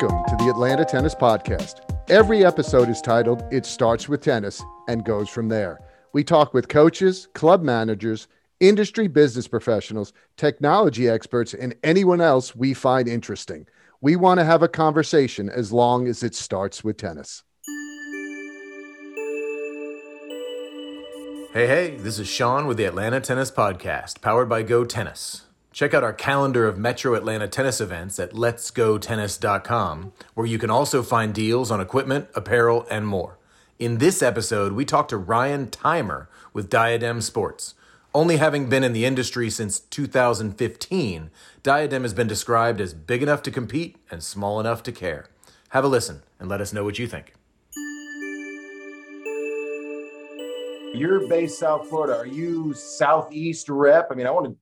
Welcome to the Atlanta Tennis Podcast. Every episode is titled It Starts with Tennis and Goes From There. We talk with coaches, club managers, industry business professionals, technology experts, and anyone else we find interesting. We want to have a conversation as long as it starts with tennis. Hey, hey, this is Shaun with the Atlanta Tennis Podcast, powered by Go Tennis. Check out our calendar of Metro Atlanta tennis events at letsgotennis.com, where you can also find deals on equipment, apparel, and more. In this episode, we talk to Ryan Theimer with Diadem Sports. Only having been in the industry since 2015, Diadem has been described as big enough to compete and small enough to care. Have a listen and let us know what you think. You're based South Florida. Are you Southeast rep? I mean, I want to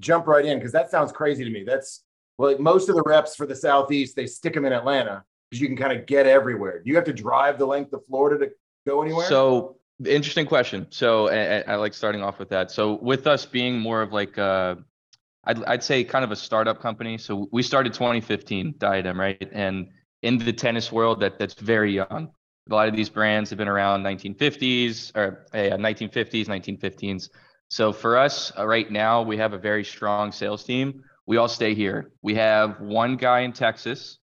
jump right in because that sounds crazy to me. That's like most of the reps for the Southeast, they stick them in Atlanta because you can kind of get everywhere. Do you have to drive the length of Florida to go anywhere? So interesting question. So I, I like starting off with that. So with us being more of like I'd, I'd say kind of a startup company. So we started 2015 Diadem, right? And in the tennis world, that that's very young. A lot of these brands have been around 1950s or uh, 1950s, 1915s. So for us uh, right now, we have a very strong sales team. We all stay here. We have one guy in Texas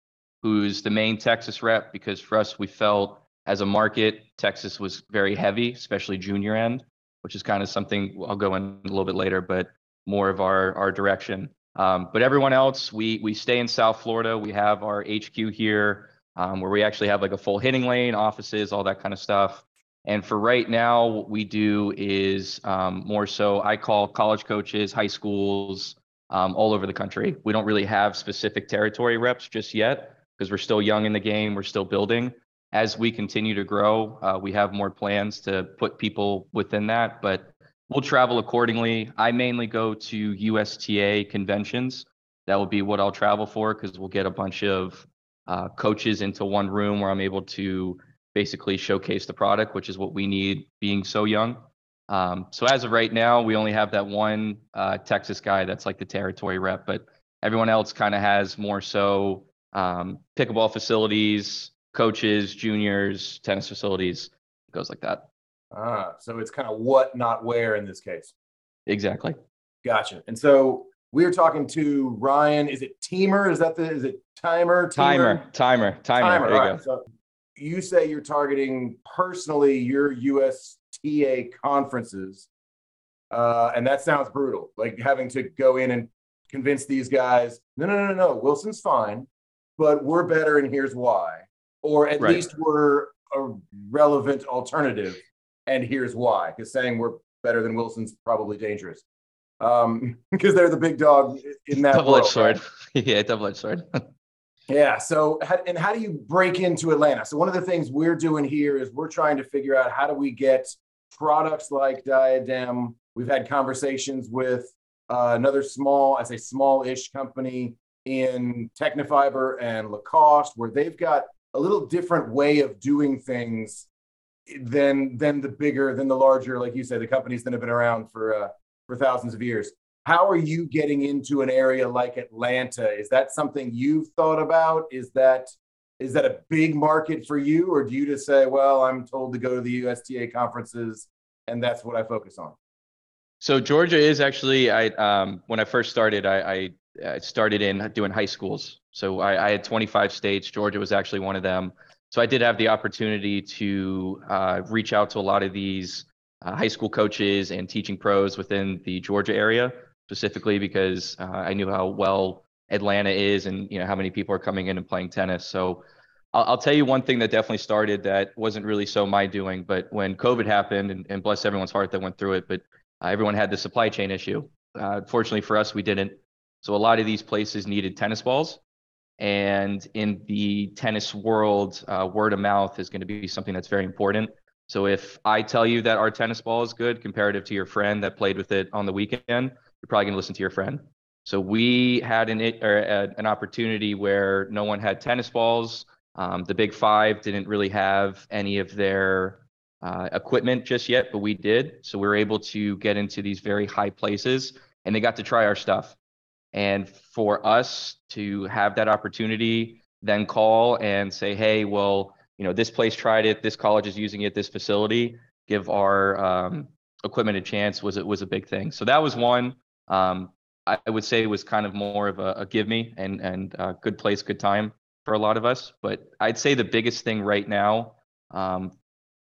who's the main Texas rep because for us, we felt as a market, Texas was very heavy, especially junior end, which is kind of something I'll go in a little bit later, but more of our our direction. Um, but everyone else, we we stay in South Florida. We have our HQ here, um, where we actually have like a full hitting lane, offices, all that kind of stuff. And for right now, what we do is um, more so I call college coaches, high schools, um, all over the country. We don't really have specific territory reps just yet because we're still young in the game. We're still building. As we continue to grow, uh, we have more plans to put people within that, but we'll travel accordingly. I mainly go to USTA conventions. That will be what I'll travel for because we'll get a bunch of uh, coaches into one room where I'm able to basically showcase the product, which is what we need being so young. Um, so as of right now, we only have that one uh, Texas guy that's like the territory rep, but everyone else kind of has more so um, pickleball facilities, coaches, juniors, tennis facilities. It goes like that. Ah, so it's kind of what, not where in this case. Exactly. Gotcha. And so we are talking to Ryan. Is it Teamer? Is that the? Is it Timer? Timer. Timer. Timer. Timer. There you right. go. So you say you're targeting personally your USTA conferences, uh, and that sounds brutal. Like having to go in and convince these guys, no, no, no, no. Wilson's fine, but we're better, and here's why. Or at Right. least we're a relevant alternative, and here's why. Because saying we're better than Wilson's probably dangerous. Um, because they're the big dog in that Double edged world, sword. yeah, double edged sword. Yeah. So, and how do you break into Atlanta? So, one of the things we're doing here is we're trying to figure out how do we get products like Diadem. We've had conversations with uh, another small, I say small-ish company in Tecnifibre and Lacoste, where they've got a little different way of doing things than than the bigger, than the larger, like you said, the companies that have been around for uh, for thousands of years. How are you getting into an area like Atlanta? Is that something you've thought about? Is that is that a big market for you, or do you just say, "Well, I'm told to go to the USTA conferences, and that's what I focus on"? So Georgia is actually I um when I first started I, I I started in doing high schools. So I, I had 25 states. Georgia was actually one of them. So I did have the opportunity to uh, reach out to a lot of these uh, high school coaches and teaching pros within the Georgia area, specifically because uh, I knew how well Atlanta is and you know how many people are coming in and playing tennis. So I'll, I'll tell you one thing that definitely started that wasn't really so my doing, but when COVID happened, and, and bless everyone's heart that went through it, but uh, everyone had the supply chain issue. Uh, fortunately for us, we didn't. So a lot of these places needed tennis balls. And in the tennis world, uh, word of mouth is going to be something that's very important. So if I tell you that our tennis ball is good comparative to your friend that played with it on the weekend, you're probably going to listen to your friend. So we had an a, an opportunity where no one had tennis balls. Um, the Big Five didn't really have any of their uh, equipment just yet, but we did. So we were able to get into these very high places, and they got to try our stuff. And for us to have that opportunity then call and say, hey, well, you know, this place tried it, this college is using it, this facility, give our um, equipment a chance was it was a big thing. So that was one. Um, I would say it was kind of more of a, a give me and and a good place, good time for a lot of us. But I'd say the biggest thing right now um,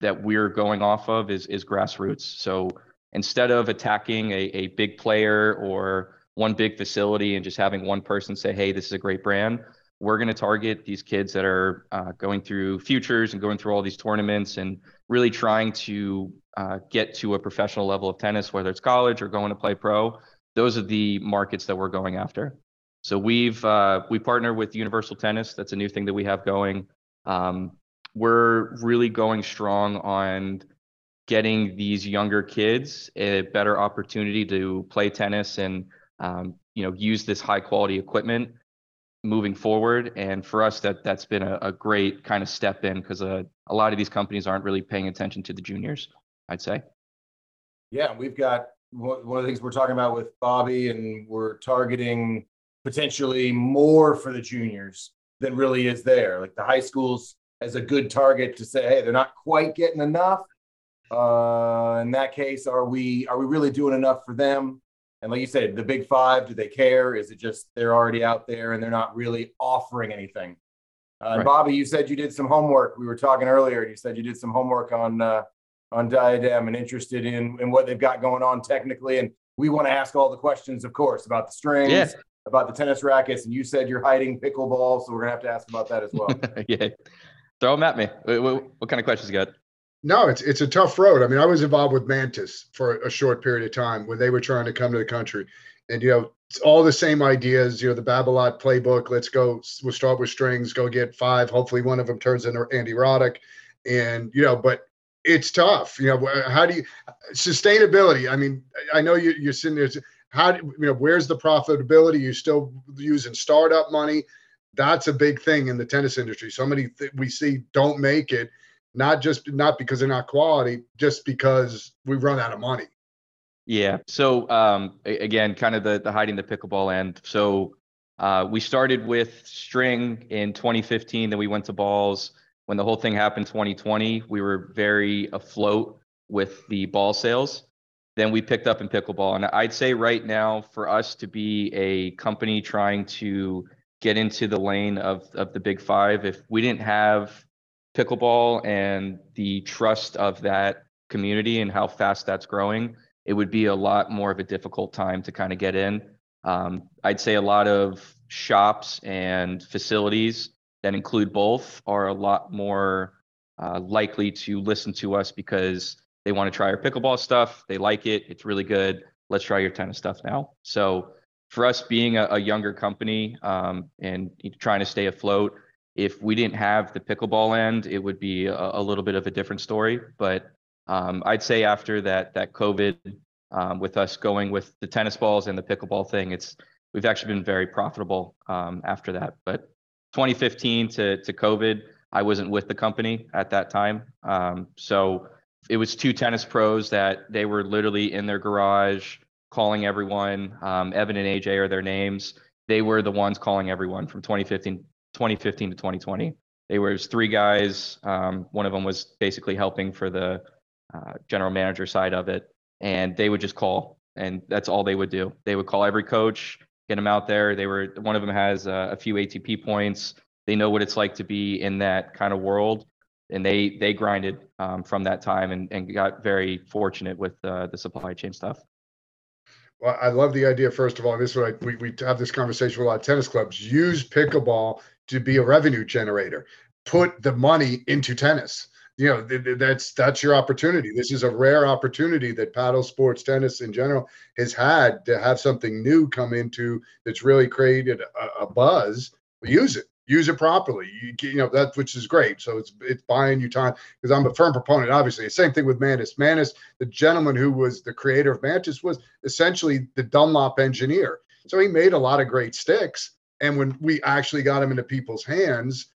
that we're going off of is is grassroots. So instead of attacking a, a big player or one big facility and just having one person say, "Hey, this is a great brand," we're going to target these kids that are uh, going through futures and going through all these tournaments and really trying to uh, get to a professional level of tennis, whether it's college or going to play pro. Those are the markets that we're going after. So we've uh, we partner with Universal Tennis. That's a new thing that we have going. Um, we're really going strong on getting these younger kids a better opportunity to play tennis and um, you know use this high quality equipment moving forward. And for us, that that's been a, a great kind of step in because uh, a lot of these companies aren't really paying attention to the juniors. I'd say. Yeah, we've got one of the things we're talking about with Bobby, and we're targeting potentially more for the juniors than really is there. Like the high schools as a good target to say, hey, they're not quite getting enough. Uh, in that case, are we are we really doing enough for them? And like you said, the big five, do they care? Is it just they're already out there and they're not really offering anything? Uh, right. Bobby, you said you did some homework. We were talking earlier, and you said you did some homework on uh, on Diadem and interested in in what they've got going on technically. And we want to ask all the questions, of course, about the strings, yeah. about the tennis rackets. And you said you're hiding pickleball, so we're gonna have to ask about that as well. yeah, throw them at me. What, what, what, kind of questions you got? No, it's it's a tough road. I mean, I was involved with Mantis for a short period of time when they were trying to come to the country, and you know, it's all the same ideas. You know, the Babolat playbook. Let's go. We'll start with strings. Go get five. Hopefully, one of them turns into Andy Roddick, and you know, but it's tough. You know, how do you sustainability? I mean, I know you, you're sitting there. How do you know? Where's the profitability? You're still using startup money. That's a big thing in the tennis industry. So many th- we see don't make it, not just not because they're not quality, just because we run out of money. Yeah. So um, again, kind of the the hiding the pickleball end. So uh, we started with string in 2015. Then we went to balls when the whole thing happened 2020, we were very afloat with the ball sales. Then we picked up in pickleball. And I'd say right now, for us to be a company trying to get into the lane of, of the big five, if we didn't have pickleball and the trust of that community and how fast that's growing, it would be a lot more of a difficult time to kind of get in. Um, I'd say a lot of shops and facilities that include both are a lot more uh, likely to listen to us because they want to try our pickleball stuff. They like it. It's really good. Let's try your tennis stuff now. So for us being a, a younger company um, and trying to stay afloat, if we didn't have the pickleball end, it would be a, a little bit of a different story. But um, I'd say after that that COVID, um, with us going with the tennis balls and the pickleball thing, it's we've actually been very profitable um, after that. But 2015 to, to COVID, I wasn't with the company at that time. Um, so it was two tennis pros that they were literally in their garage calling everyone. Um, Evan and AJ are their names. They were the ones calling everyone from 2015, 2015 to 2020. They were three guys. Um, one of them was basically helping for the uh, general manager side of it, and they would just call, and that's all they would do. They would call every coach, get them out there. They were one of them has uh, a few ATP points. They know what it's like to be in that kind of world, and they they grinded um, from that time and, and got very fortunate with uh, the supply chain stuff. Well, I love the idea. First of all, this is what I, we we have this conversation with a lot of tennis clubs. Use pickleball to be a revenue generator. Put the money into tennis you know that's that's your opportunity. This is a rare opportunity that paddle sports tennis in general has had to have something new come into that's really created a, a buzz. Use it. Use it properly. You, you know that which is great. So it's it's buying you time because i'm a firm proponent obviously. Same thing with mantis mantis the gentleman who was the creator of mantis was essentially the dunlop engineer. So he made a lot of great sticks. And when we actually got them into people's hands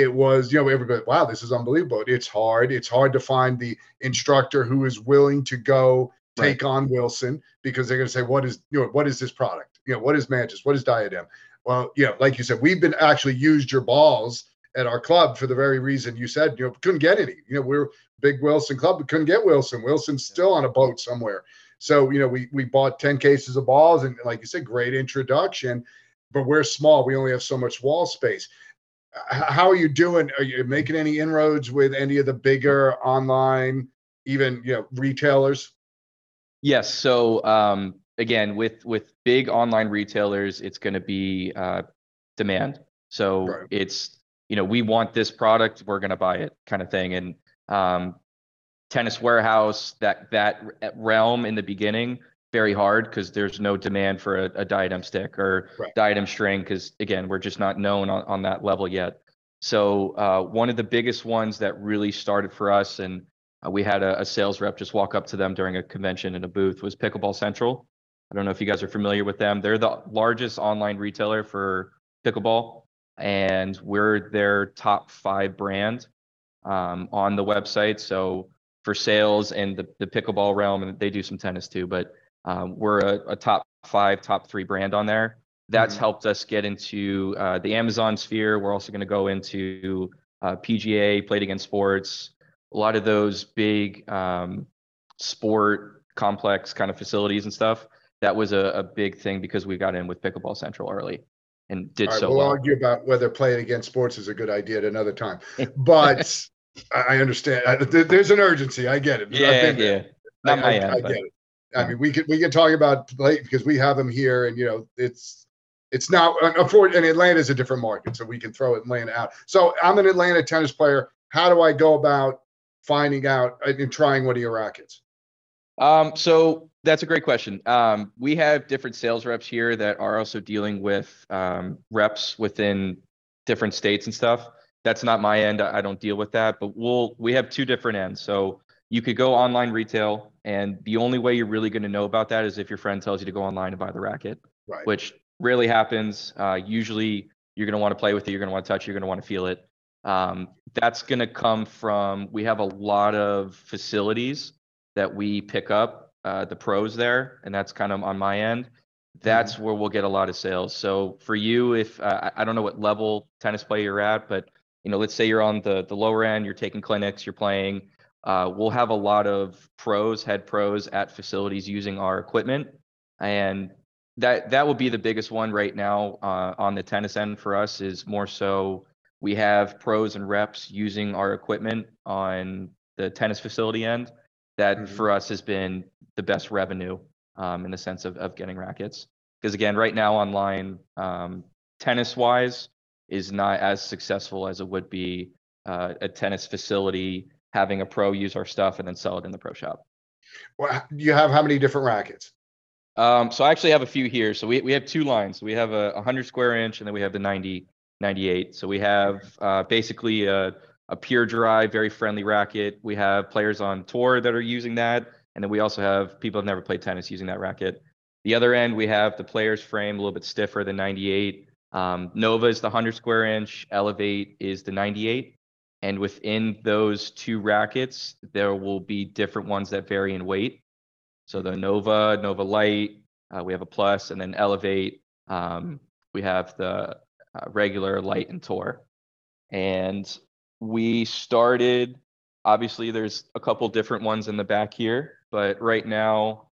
it was, you know, everybody, wow, this is unbelievable. It's hard. It's hard to find the instructor who is willing to go take right. on Wilson because they're going to say, what is, you know, what is this product? You know, what is Mantis? What is Diadem? Well, you know, like you said, we've been actually used your balls at our club for the very reason you said, you know, couldn't get any. You know, we're big Wilson club, but couldn't get Wilson. Wilson's still on a boat somewhere. So, you know, we we bought 10 cases of balls and like you said, great introduction, but we're small. We only have so much wall space. How are you doing? Are you making any inroads with any of the bigger online, even you know, retailers? Yes. So um, again, with with big online retailers, it's going to be uh, demand. So right. it's you know we want this product, we're going to buy it, kind of thing. And um, tennis warehouse that that realm in the beginning very hard because there's no demand for a, a diadem stick or right. diadem string because again we're just not known on, on that level yet so uh, one of the biggest ones that really started for us and uh, we had a, a, sales rep just walk up to them during a convention in a booth was pickleball central i don't know if you guys are familiar with them they're the largest online retailer for pickleball and we're their top five brand um, on the website so for sales and the, the pickleball realm, and they do some tennis too. But um, we're a, a, top five, top three brand on there. That's mm-hmm. helped us get into uh, the Amazon sphere. We're also going to go into uh, PGA, Play It Again Sports, a lot of those big um, sport complex kind of facilities and stuff. That was a, a, big thing because we got in with Pickleball Central early and did so we'll well. argue about whether Play It Again Sports is a good idea at another time. But I understand. I, there's an urgency. I get it. Yeah, yeah. Not I, my I, end, I get it. I mean, we can we can talk about play because we have them here, and you know, it's it's not unfortunately. And Atlanta is a different market, so we can throw Atlanta out. So I'm an Atlanta tennis player. How do I go about finding out and trying one of your rackets? Um, so that's a great question. Um, we have different sales reps here that are also dealing with um, reps within different states and stuff that's not my end. I don't deal with that, but we'll we have two different ends. So you could go online retail, and the only way you're really going to know about that is if your friend tells you to go online and buy the racket, right. which rarely happens. Uh, usually, you're going to want to play with it, you're going to want to touch, it, you're going to want to feel it. Um, that's going to come from we have a lot of facilities that we pick up uh, the pros there, and that's kind of on my end. That's mm-hmm. where we'll get a lot of sales. So for you, if uh, I don't know what level tennis play you're at, but you know, let's say you're on the the lower end, you're taking clinics, you're playing. Uh, we'll have a lot of pros, head pros at facilities using our equipment, and that that will be the biggest one right now uh, on the tennis end for us. Is more so we have pros and reps using our equipment on the tennis facility end. That mm-hmm. for us has been the best revenue um, in the sense of of getting rackets. Because again, right now online, um, tennis wise, is not as successful as it would be uh, a tennis facility having a pro use our stuff and then sell it in the pro shop. Well, you have how many different rackets? Um, so I actually have a few here. So we, we have two lines. We have a 100 square inch and then we have the 90, 98. So we have uh, basically a, a pure drive, very friendly racket. We have players on tour that are using that. And then we also have people have never played tennis using that racket. The other end, we have the player's frame a little bit stiffer than 98. Um, Nova is the 100 square inch, Elevate is the 98. And within those two rackets, there will be different ones that vary in weight. So the Nova, Nova Light, uh, we have a Plus, and then Elevate, um, we have the uh, regular Light and Tour. And we started, obviously, there's a couple different ones in the back here, but right now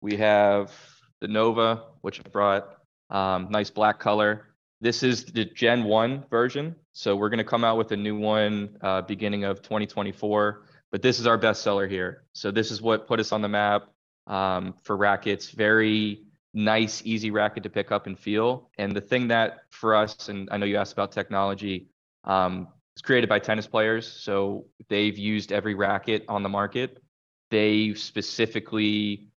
we have the Nova, which I brought, um, nice black color. This is the Gen 1 version. So we're going to come out with a new one uh, beginning of 2024. But this is our bestseller here. So this is what put us on the map um, for rackets. Very nice, easy racket to pick up and feel. And the thing that for us, and I know you asked about technology, um, it's created by tennis players. So they've used every racket on the market. They specifically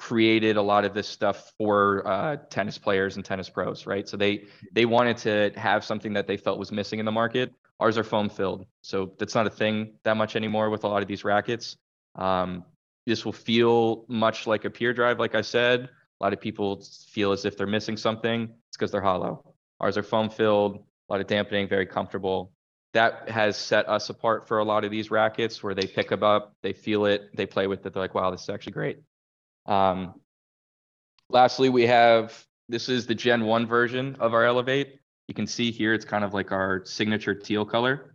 created a lot of this stuff for uh, tennis players and tennis pros, right? So they they wanted to have something that they felt was missing in the market. Ours are foam filled, so that's not a thing that much anymore with a lot of these rackets. Um, this will feel much like a pure drive, like I said. A lot of people feel as if they're missing something. It's because they're hollow. Ours are foam filled, a lot of dampening, very comfortable. That has set us apart for a lot of these rackets where they pick them up, they feel it, they play with it. They're like, wow, this is actually great. Um, lastly, we have this is the Gen 1 version of our Elevate. You can see here it's kind of like our signature teal color.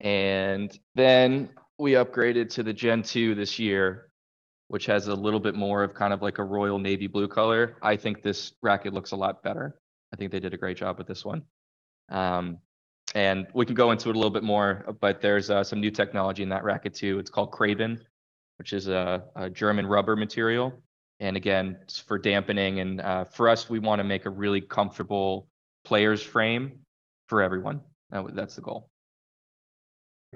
And then we upgraded to the Gen 2 this year, which has a little bit more of kind of like a royal navy blue color. I think this racket looks a lot better. I think they did a great job with this one. Um, and we can go into it a little bit more, but there's uh, some new technology in that racket too. It's called Kraibon, which is a, a German rubber material. And again, it's for dampening. And uh, for us, we want to make a really comfortable player's frame for everyone. That, that's the goal.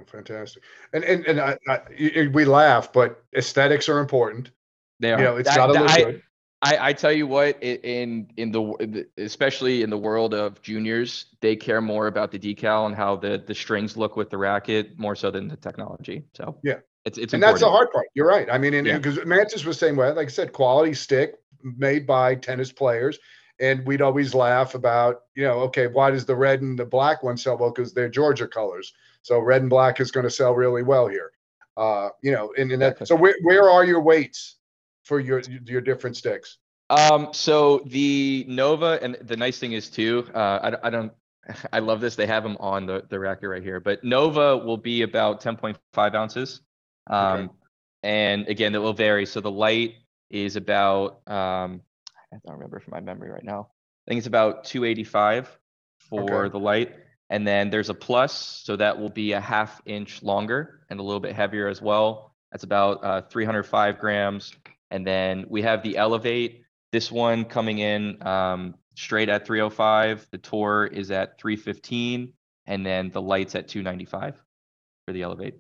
Fantastic. And and and I, I, we laugh, but aesthetics are important. They are. You know, it's got to look I, good. I, I tell you what, in in the especially in the world of juniors, they care more about the decal and how the the strings look with the racket more so than the technology. So yeah, it's it's and important. that's the hard part. You're right. I mean, because Yeah. Mantis was the same way. Like I said, quality stick made by tennis players, and we'd always laugh about you know, okay, why does the red and the black one sell well? Because they're Georgia colors, so red and black is going to sell really well here. Uh, you know, and, and that. So where where are your weights for your your different sticks? Um, so the Nova, and the nice thing is too, uh, I, I don't, I love this. They have them on the, the racket right here, but Nova will be about 10.5 ounces. Um, Okay. and again, it will vary. So the light is about, um, I don't remember from my memory right now. I think it's about 285 for Okay. the light. And then there's a plus, so that will be a half inch longer and a little bit heavier as well. That's about uh, 305 grams. And then we have the Elevate. This one coming in um, straight at 305. The Tour is at 315, and then the lights at 295 for the Elevate.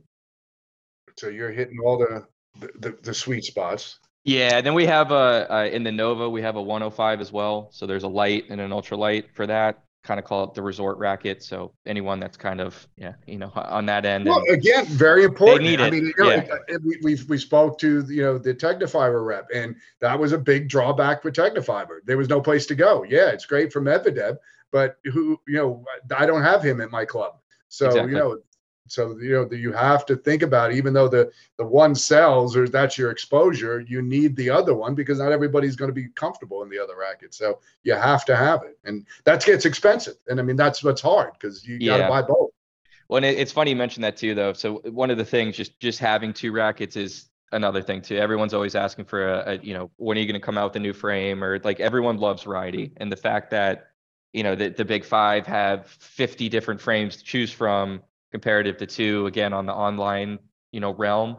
So you're hitting all the the, the, the sweet spots. Yeah, then we have a uh, in the Nova we have a 105 as well. So there's a light and an ultralight for that. Kind of call it the resort racket. So anyone that's kind of yeah, you know, on that end. Well, again, very important. They need it. I mean, you know, yeah. we we we spoke to you know the Tecnifibre rep, and that was a big drawback for Tecnifibre. There was no place to go. Yeah, it's great for Medvedev, but who you know, I don't have him at my club. So Exactly. you know, so you know that you have to think about it. even though the the one sells or that's your exposure, you need the other one because not everybody's going to be comfortable in the other racket. So you have to have it, and that gets expensive. And I mean that's what's hard because you got to buy both. Well, it's funny you mentioned that too, though. So one of the things, just just having two rackets is another thing too. Everyone's always asking for a, a you know, when are you going to come out with a new frame? Or like everyone loves variety, and the fact that you know the the big five have 50 different frames to choose from, comparative to two, again on the online you know realm.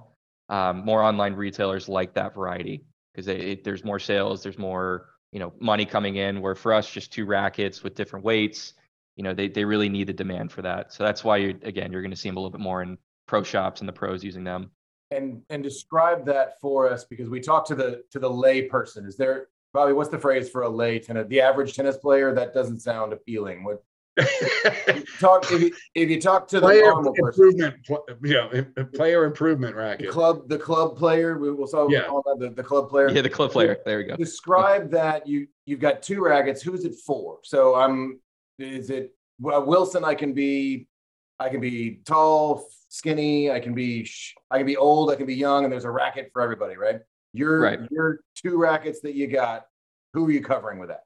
Um, more online retailers like that variety because there's more sales, there's more you know money coming in. Where for us, just two rackets with different weights you know they, they really need the demand for that so that's why you again you're going to see them a little bit more in pro shops and the pros using them and and describe that for us because we talked to the to the lay person. Is there Bobby? What's the phrase for a lay tennis? The average tennis player that doesn't sound appealing. What talk if you, if you talk to the player normal person, improvement, pl- you know, player improvement the racket. club the club player. We will so Yeah. call that the, the club player. yeah the club player there we go Describe that you you've got two rackets. Who's it for? So I'm. Is it well, Wilson? I can be. I can be tall, skinny. I can be. I can be old. I can be young. And there's a racket for everybody, right? Your Right. your two rackets that you got. Who are you covering with that?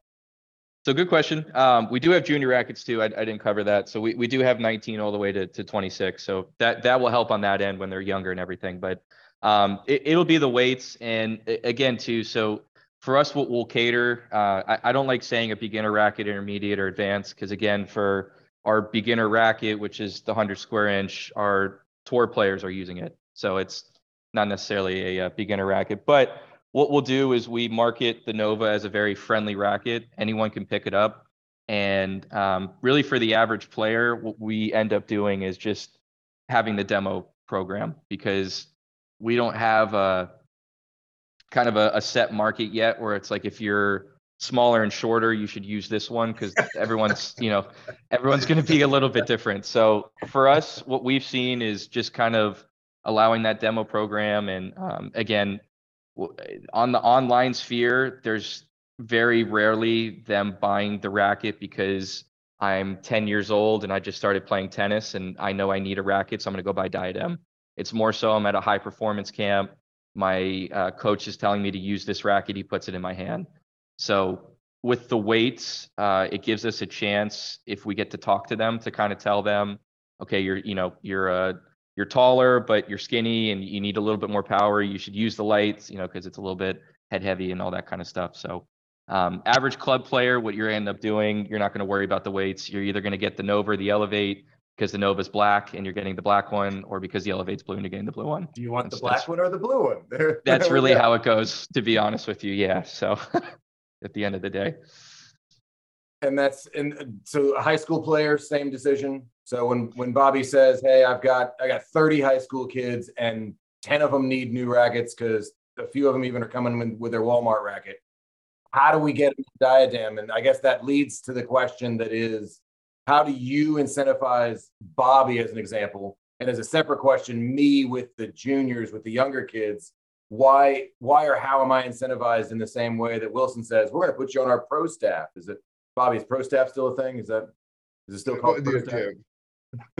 So good question. Um, we do have junior rackets too. I, I didn't cover that. So we, we do have 19 all the way to, to 26 so that that will help on that end when they're younger and everything. But um, it, it'll be the weights. And again too so for us what we'll cater. Uh, I, I don't like saying a beginner racket intermediate or advanced because again for our beginner racket which is the 100 square inch our tour players are using it. So it's not necessarily a, uh beginner racket. But what we'll do is we market the nova as a very friendly racket. Anyone can pick it up. And um, really for the average player what we end up doing is just having the demo program because we don't have a kind of a, a set market yet where it's like if you're smaller and shorter you should use this one because everyone's you know everyone's going to be a little bit different. So for us what we've seen is just kind of allowing that demo program and um, again on the online sphere there's very rarely them buying the racket because i'm 10 years old and i just started playing tennis and i know i need a racket so i'm going to go buy diadem. It's more so i'm at a high performance camp. My uh, coach is telling me to use this racket. He puts it in my hand. So with the weights, uh, it gives us a chance if we get to talk to them to kind of tell them, okay, you're you know you're uh, you're taller, but you're skinny and you need a little bit more power. You should use the lights, you know, because it's a little bit head heavy and all that kind of stuff. So um, average club player, what you're end up doing, you're not going to worry about the weights. You're either going to get the Nova or the Elevate because the Nova's black and you're getting the black one, or because the Elevate's blue and you're getting the blue one. Do you want the black one or the blue one? There, that's there really how it goes, to be honest with you. Yeah. So at the end of the day. And that's and so high school player, same decision. So when when Bobby says, "Hey, I've got I got 30 high school kids and 10 of them need new rackets because a few of them even are coming with, with their Walmart racket." How do we get a diadem? And I guess that leads to the question that is, how do you incentivize Bobby as an example? And as a separate question, me with the juniors, with the younger kids, why, why or how am I incentivized in the same way that Wilson says, we're going to put you on our pro staff? Is it Bobby's pro staff still a thing? Is that, is it still called pro staff?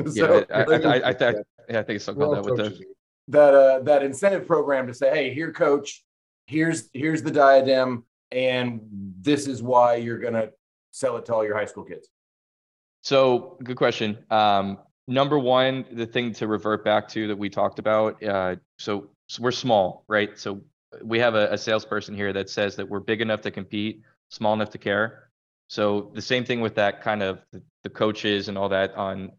so, yeah, I, I, I, I, th- yeah, I think it's still called that with the that uh, that incentive program to say, hey, here, coach, here's here's the diadem, and this is why you're gonna sell it to all your high school kids. So, good question. Um, number one, the thing to revert back to that we talked about. Uh, so, so, we're small, right? So we have a, a, salesperson here that says that we're big enough to compete, small enough to care. So the same thing with that kind of the, coaches and all that. On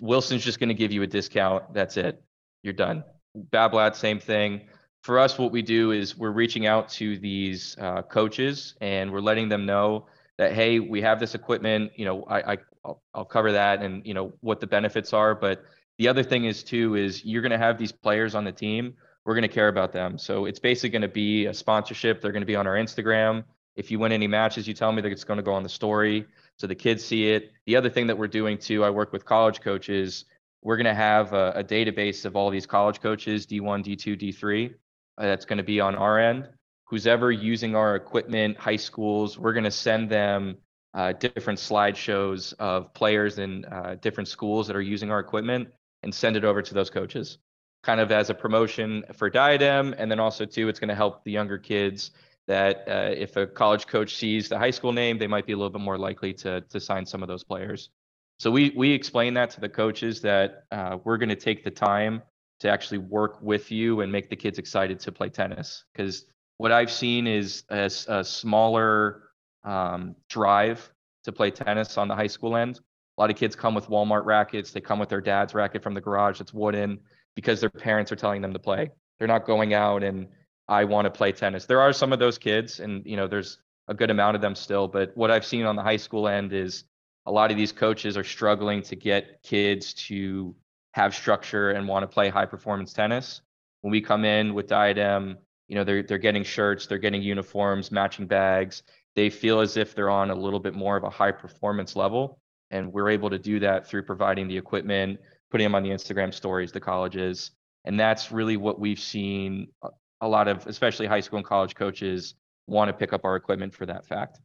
Wilson's just going to give you a discount. That's it. You're done. Babolat, same thing. For us, what we do is we're reaching out to these uh, coaches and we're letting them know that hey, we have this equipment. You know, I, I I'll, I'll cover that and you know what the benefits are. But the other thing is too is you're going to have these players on the team. We're going to care about them. So it's basically going to be a sponsorship. They're going to be on our Instagram. If you win any matches, you tell me that it's going to go on the story so the kids see it. The other thing that we're doing too, I work with college coaches. We're going to have a, a database of all these college coaches, D1, D2, D3. Uh, that's going to be on our end. Who's ever using our equipment, high schools, we're going to send them uh, different slideshows of players in uh, different schools that are using our equipment and send it over to those coaches kind of as a promotion for diadem and then also too it's going to help the younger kids that uh, if a college coach sees the high school name they might be a little bit more likely to to sign some of those players so we we explain that to the coaches that uh, we're going to take the time to actually work with you and make the kids excited to play tennis because what i've seen is a, a smaller um, drive to play tennis on the high school end. A lot of kids come with Walmart rackets. They come with their dad's racket from the garage that's wooden because their parents are telling them to play. They're not going out and I want to play tennis. There are some of those kids, and you know, there's a good amount of them still. But what I've seen on the high school end is a lot of these coaches are struggling to get kids to have structure and want to play high performance tennis. When we come in with Diadem, you know, they're they're getting shirts, they're getting uniforms, matching bags, they feel as if they're on a little bit more of a high performance level. And we're able to do that through providing the equipment, putting them on the Instagram stories, the colleges. And that's really what we've seen uh, a lot of, especially high school and college coaches, want to pick up our equipment for that fact.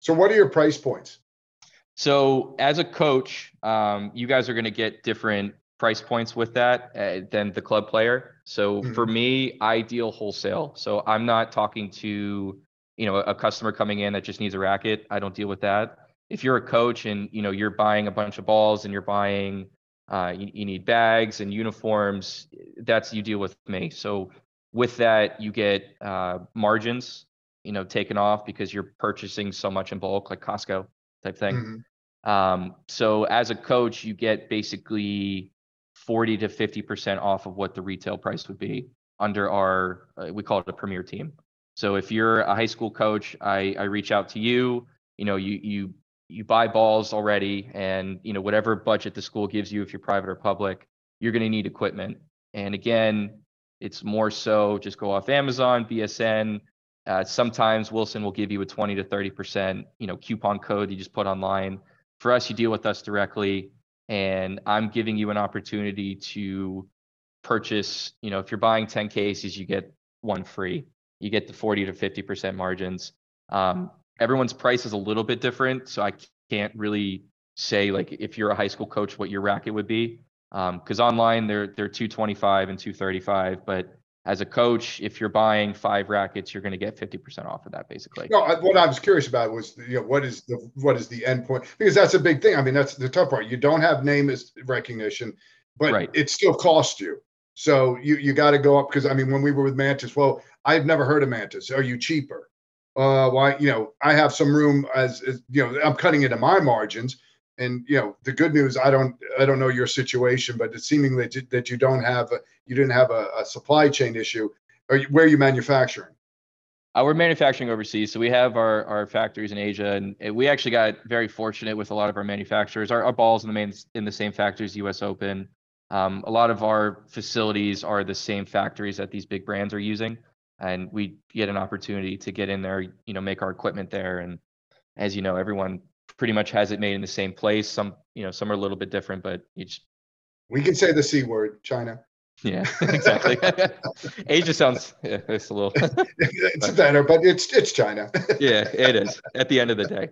So, what are your price points? So, as a coach, um, you guys are going to get different price points with that uh, than the club player. So, mm-hmm. for me, I deal wholesale. So, I'm not talking to you know a customer coming in that just needs a racket i don't deal with that if you're a coach and you know you're buying a bunch of balls and you're buying uh, you, you, need bags and uniforms that's you deal with me so with that you get uh, margins you know taken off because you're purchasing so much in bulk like costco type thing mm-hmm. um, so as a coach you get basically 40 to 50 percent off of what the retail price would be under our uh, we call it a premier team so if you're a high school coach, I, I reach out to you. You know, you you you buy balls already, and you know whatever budget the school gives you, if you're private or public, you're going to need equipment. And again, it's more so just go off Amazon, BSN. Uh, sometimes Wilson will give you a 20 to 30 percent, you know, coupon code you just put online. For us, you deal with us directly, and I'm giving you an opportunity to purchase. You know, if you're buying 10 cases, you get one free you get the 40 to 50% margins. Um, everyone's price is a little bit different. So I can't really say like if you're a high school coach, what your racket would be. Because um, online they're they're 225 and 235, but as a coach, if you're buying five rackets, you're going to get 50% off of that basically. No, what I was curious about was, you know, what is the what is the end point? Because that's a big thing. I mean, that's the tough part. You don't have name recognition, but right. it still costs you. So you you got to go up because I mean, when we were with Mantis, well, I've never heard of Mantis. Are you cheaper? Uh, why? You know, I have some room as, as you know, I'm cutting into my margins. And you know, the good news, I don't, I don't know your situation, but it's seeming that you, that you don't have, a, you didn't have a, a supply chain issue. Are you, where are you manufacturing? Uh, we're manufacturing overseas, so we have our, our factories in Asia, and we actually got very fortunate with a lot of our manufacturers. Our, our balls in the main in the same factories, U.S. Open. Um, a lot of our facilities are the same factories that these big brands are using, and we get an opportunity to get in there, you know, make our equipment there. And as you know, everyone pretty much has it made in the same place. Some, you know, some are a little bit different, but each. We can say the c word, China. Yeah, exactly. Asia sounds yeah, it's a little. it's but, better, but it's it's China. yeah, it is. At the end of the day.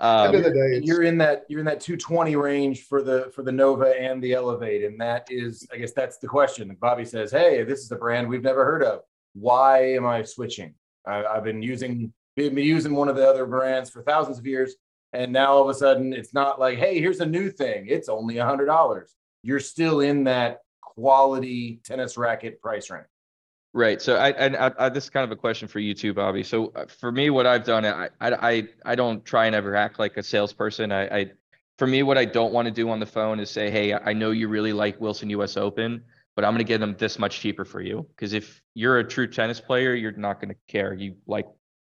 Um, end of the day, you're in that you're in that 220 range for the for the Nova and the Elevate, and that is, I guess, that's the question. Bobby says, "Hey, this is a brand we've never heard of. Why am I switching? I, I've been using been using one of the other brands for thousands of years, and now all of a sudden it's not like, hey, here's a new thing. It's only a hundred dollars. You're still in that quality tennis racket price range. Right. So I, I, I, this is kind of a question for you too, Bobby. So uh, for me, what I've done, I, I, I don't try and ever act like a salesperson. I, I, for me, what I don't want to do on the phone is say, Hey, I know you really like Wilson US Open, but I'm going to get them this much cheaper for you. Cause if you're a true tennis player, you're not going to care. You like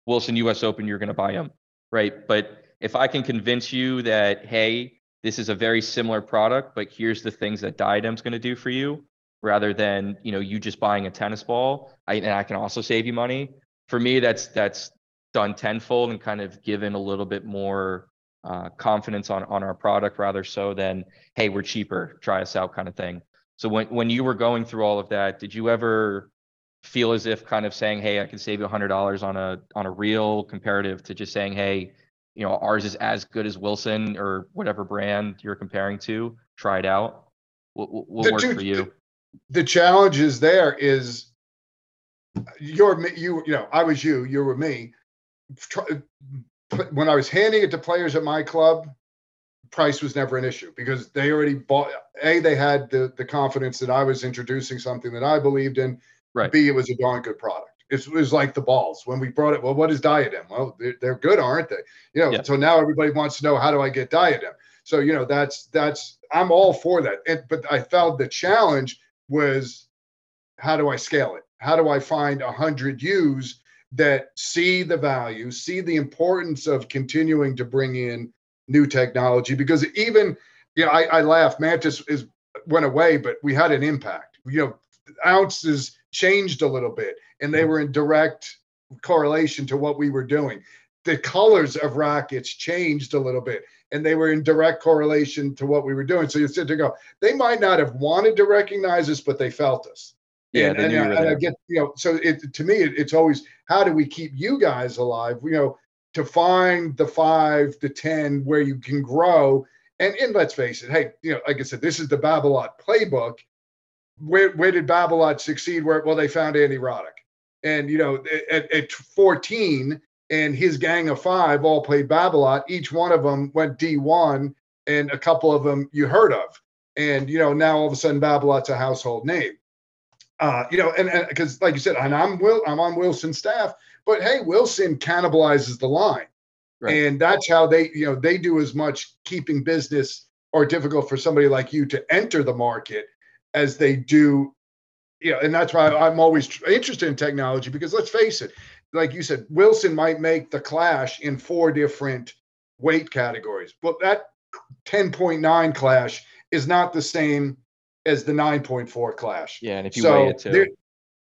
Wilson US Open, you're going to buy them. Right. But if I can convince you that, Hey, this is a very similar product, but here's the things that Diadem's going to do for you rather than, you know, you just buying a tennis ball. I, and I can also save you money. For me, that's, that's done tenfold and kind of given a little bit more uh, confidence on, on our product rather so than, Hey, we're cheaper, try us out kind of thing. So when, when you were going through all of that, did you ever feel as if kind of saying, Hey, I can save you hundred dollars on a, on a real comparative to just saying, Hey, you know ours is as good as Wilson or whatever brand you're comparing to. Try it out. What, work works for you? The challenge is there is you're you you know I was you you were me. When I was handing it to players at my club, price was never an issue because they already bought. A they had the the confidence that I was introducing something that I believed in. Right. B it was a darn good product. It was like the balls when we brought it. Well, what is diadem? Well, they're, they're good, aren't they? You know, yeah. so now everybody wants to know how do I get diadem? So you know, that's that's I'm all for that. It, but I felt the challenge was how do I scale it? How do I find a hundred U's that see the value, see the importance of continuing to bring in new technology? Because even you know, I, I laugh. Mantis is went away, but we had an impact. You know, ounces changed a little bit and they were in direct correlation to what we were doing. The colors of rockets changed a little bit and they were in direct correlation to what we were doing. So you sit there go, they might not have wanted to recognize us, but they felt us. Yeah, and, and, I, and I, get you know, so it to me it, it's always how do we keep you guys alive? You know, to find the five, the ten where you can grow. And and let's face it, hey, you know, like I said, this is the Babolat playbook. Where where did Babolat succeed? Where well, they found Andy Roddick. And, you know, at, at 14 and his gang of five all played Babolat, each one of them went D1 and a couple of them you heard of. And, you know, now all of a sudden Babolat's a household name. Uh, you know, and because like you said, and I'm Will, I'm on Wilson's staff, but hey, Wilson cannibalizes the line. Right. And that's how they, you know, they do as much keeping business or difficult for somebody like you to enter the market as they do you know, and that's why I'm always interested in technology because let's face it, like you said, Wilson might make the clash in four different weight categories, but that 10.9 clash is not the same as the 9.4 clash. Yeah, and if you so weigh it too. There,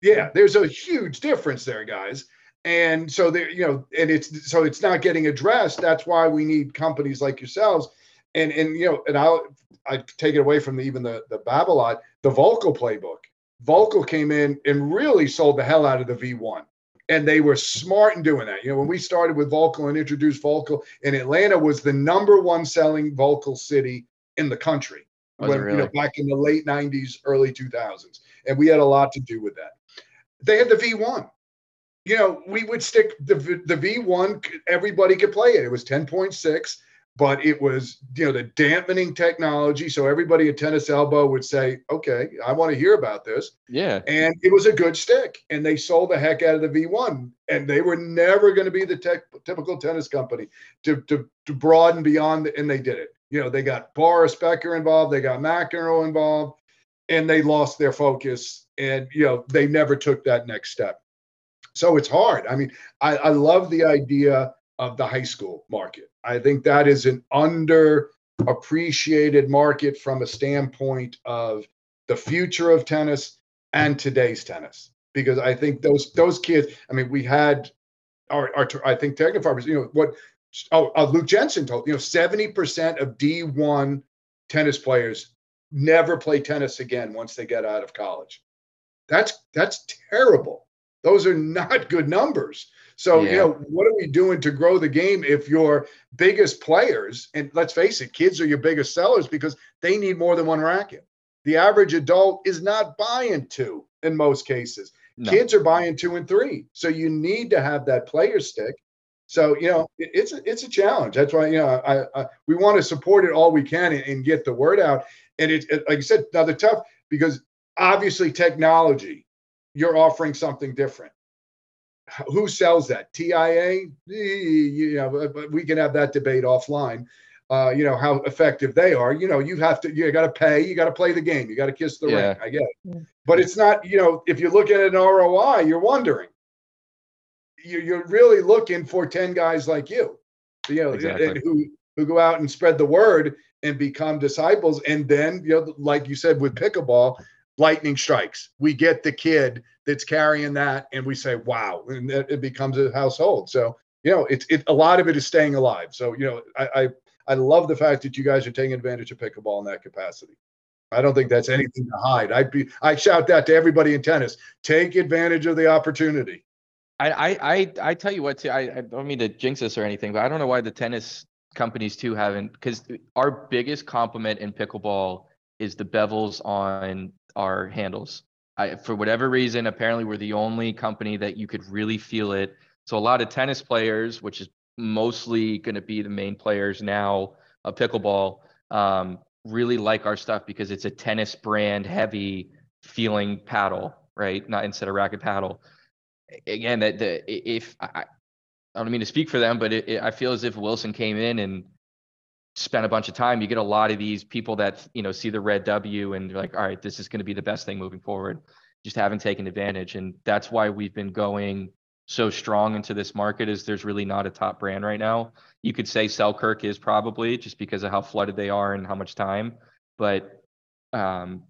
yeah, there's a huge difference there, guys. And so there, you know, and it's so it's not getting addressed. That's why we need companies like yourselves. And and you know, and I'll I take it away from the, even the the Babolat, the Volkl playbook Volkl came in and really sold the hell out of the V1. And they were smart in doing that. You know, when we started with Volkl and introduced Volkl, and Atlanta was the number one selling Volkl city in the country. when, really? you know, back in the late 90s, early 2000s. And we had a lot to do with that. they had the V1. You know, we would stick the the V1. Everybody could play it. It was 10.6 but it was you know the dampening technology. So everybody at tennis elbow would say okay i want to hear about this. Yeah. And it was a good stick and they sold the heck out of the v1 and they were never going to be the tech, typical tennis company to, to, to broaden beyond and they did it. You know they got boris becker involved they got mcenroe involved and they lost their focus and you know they never took that next step. So it's hard. I mean i, I love the idea of the high school market. I think that is an underappreciated market from a standpoint of the future of tennis and today's tennis. Because I think those those kids, I mean, we had our, our I think Tecnifibres, you know, what oh, uh, Luke Jensen told, you know, 70% of D1 tennis players never play tennis again once they get out of college. That's that's terrible. Those are not good numbers. So, yeah. you know, what are we doing to grow the game if your biggest players, and let's face it, kids are your biggest sellers because they need more than one racket. The average adult is not buying two in most cases. No. Kids are buying two and three. So you need to have that player stick. So, you know, it, it's a, it's a challenge. That's why, you know, I, I we want to support it all we can and, and get the word out. And it's it, like I said, now the tough because obviously technology, you're offering something different who sells that? TIA? You know, but we can have that debate offline. Uh, you know how effective they are. You know, you have to. You got to pay. You got to play the game. You got to kiss the yeah. ring. I get it, but it's not. You know, if you look at an ROI, you're wondering. You're really looking for ten guys like you, you know, exactly. who who go out and spread the word and become disciples. And then, you know, like you said with pickleball, lightning strikes. We get the kid that's carrying that, and we say, "Wow!" and it becomes a household. So you know, it's it. A lot of it is staying alive. So you know, I, I I love the fact that you guys are taking advantage of pickleball in that capacity. I don't think that's anything to hide. I'd be I shout that to everybody in tennis. Take advantage of the opportunity. I I I tell you what, too, I, I don't mean to jinx this or anything, but I don't know why the tennis companies too haven't because our biggest compliment in pickleball is the bevels on our handles. I, for whatever reason, apparently we're the only company that you could really feel it. So a lot of tennis players, which is mostly going to be the main players now of pickleball, um, really like our stuff because it's a tennis brand heavy feeling paddle, right? Not instead of racket paddle. Again, that the if I, I don't mean to speak for them, but it, it, I feel as if Wilson came in and spend a bunch of time, you get a lot of these people that you know see the red W and they're like, all right, this is going to be the best thing moving forward. Just haven't taken advantage, and that's why we've been going so strong into this market. Is there's really not a top brand right now. You could say Selkirk is probably just because of how flooded they are and how much time, but um,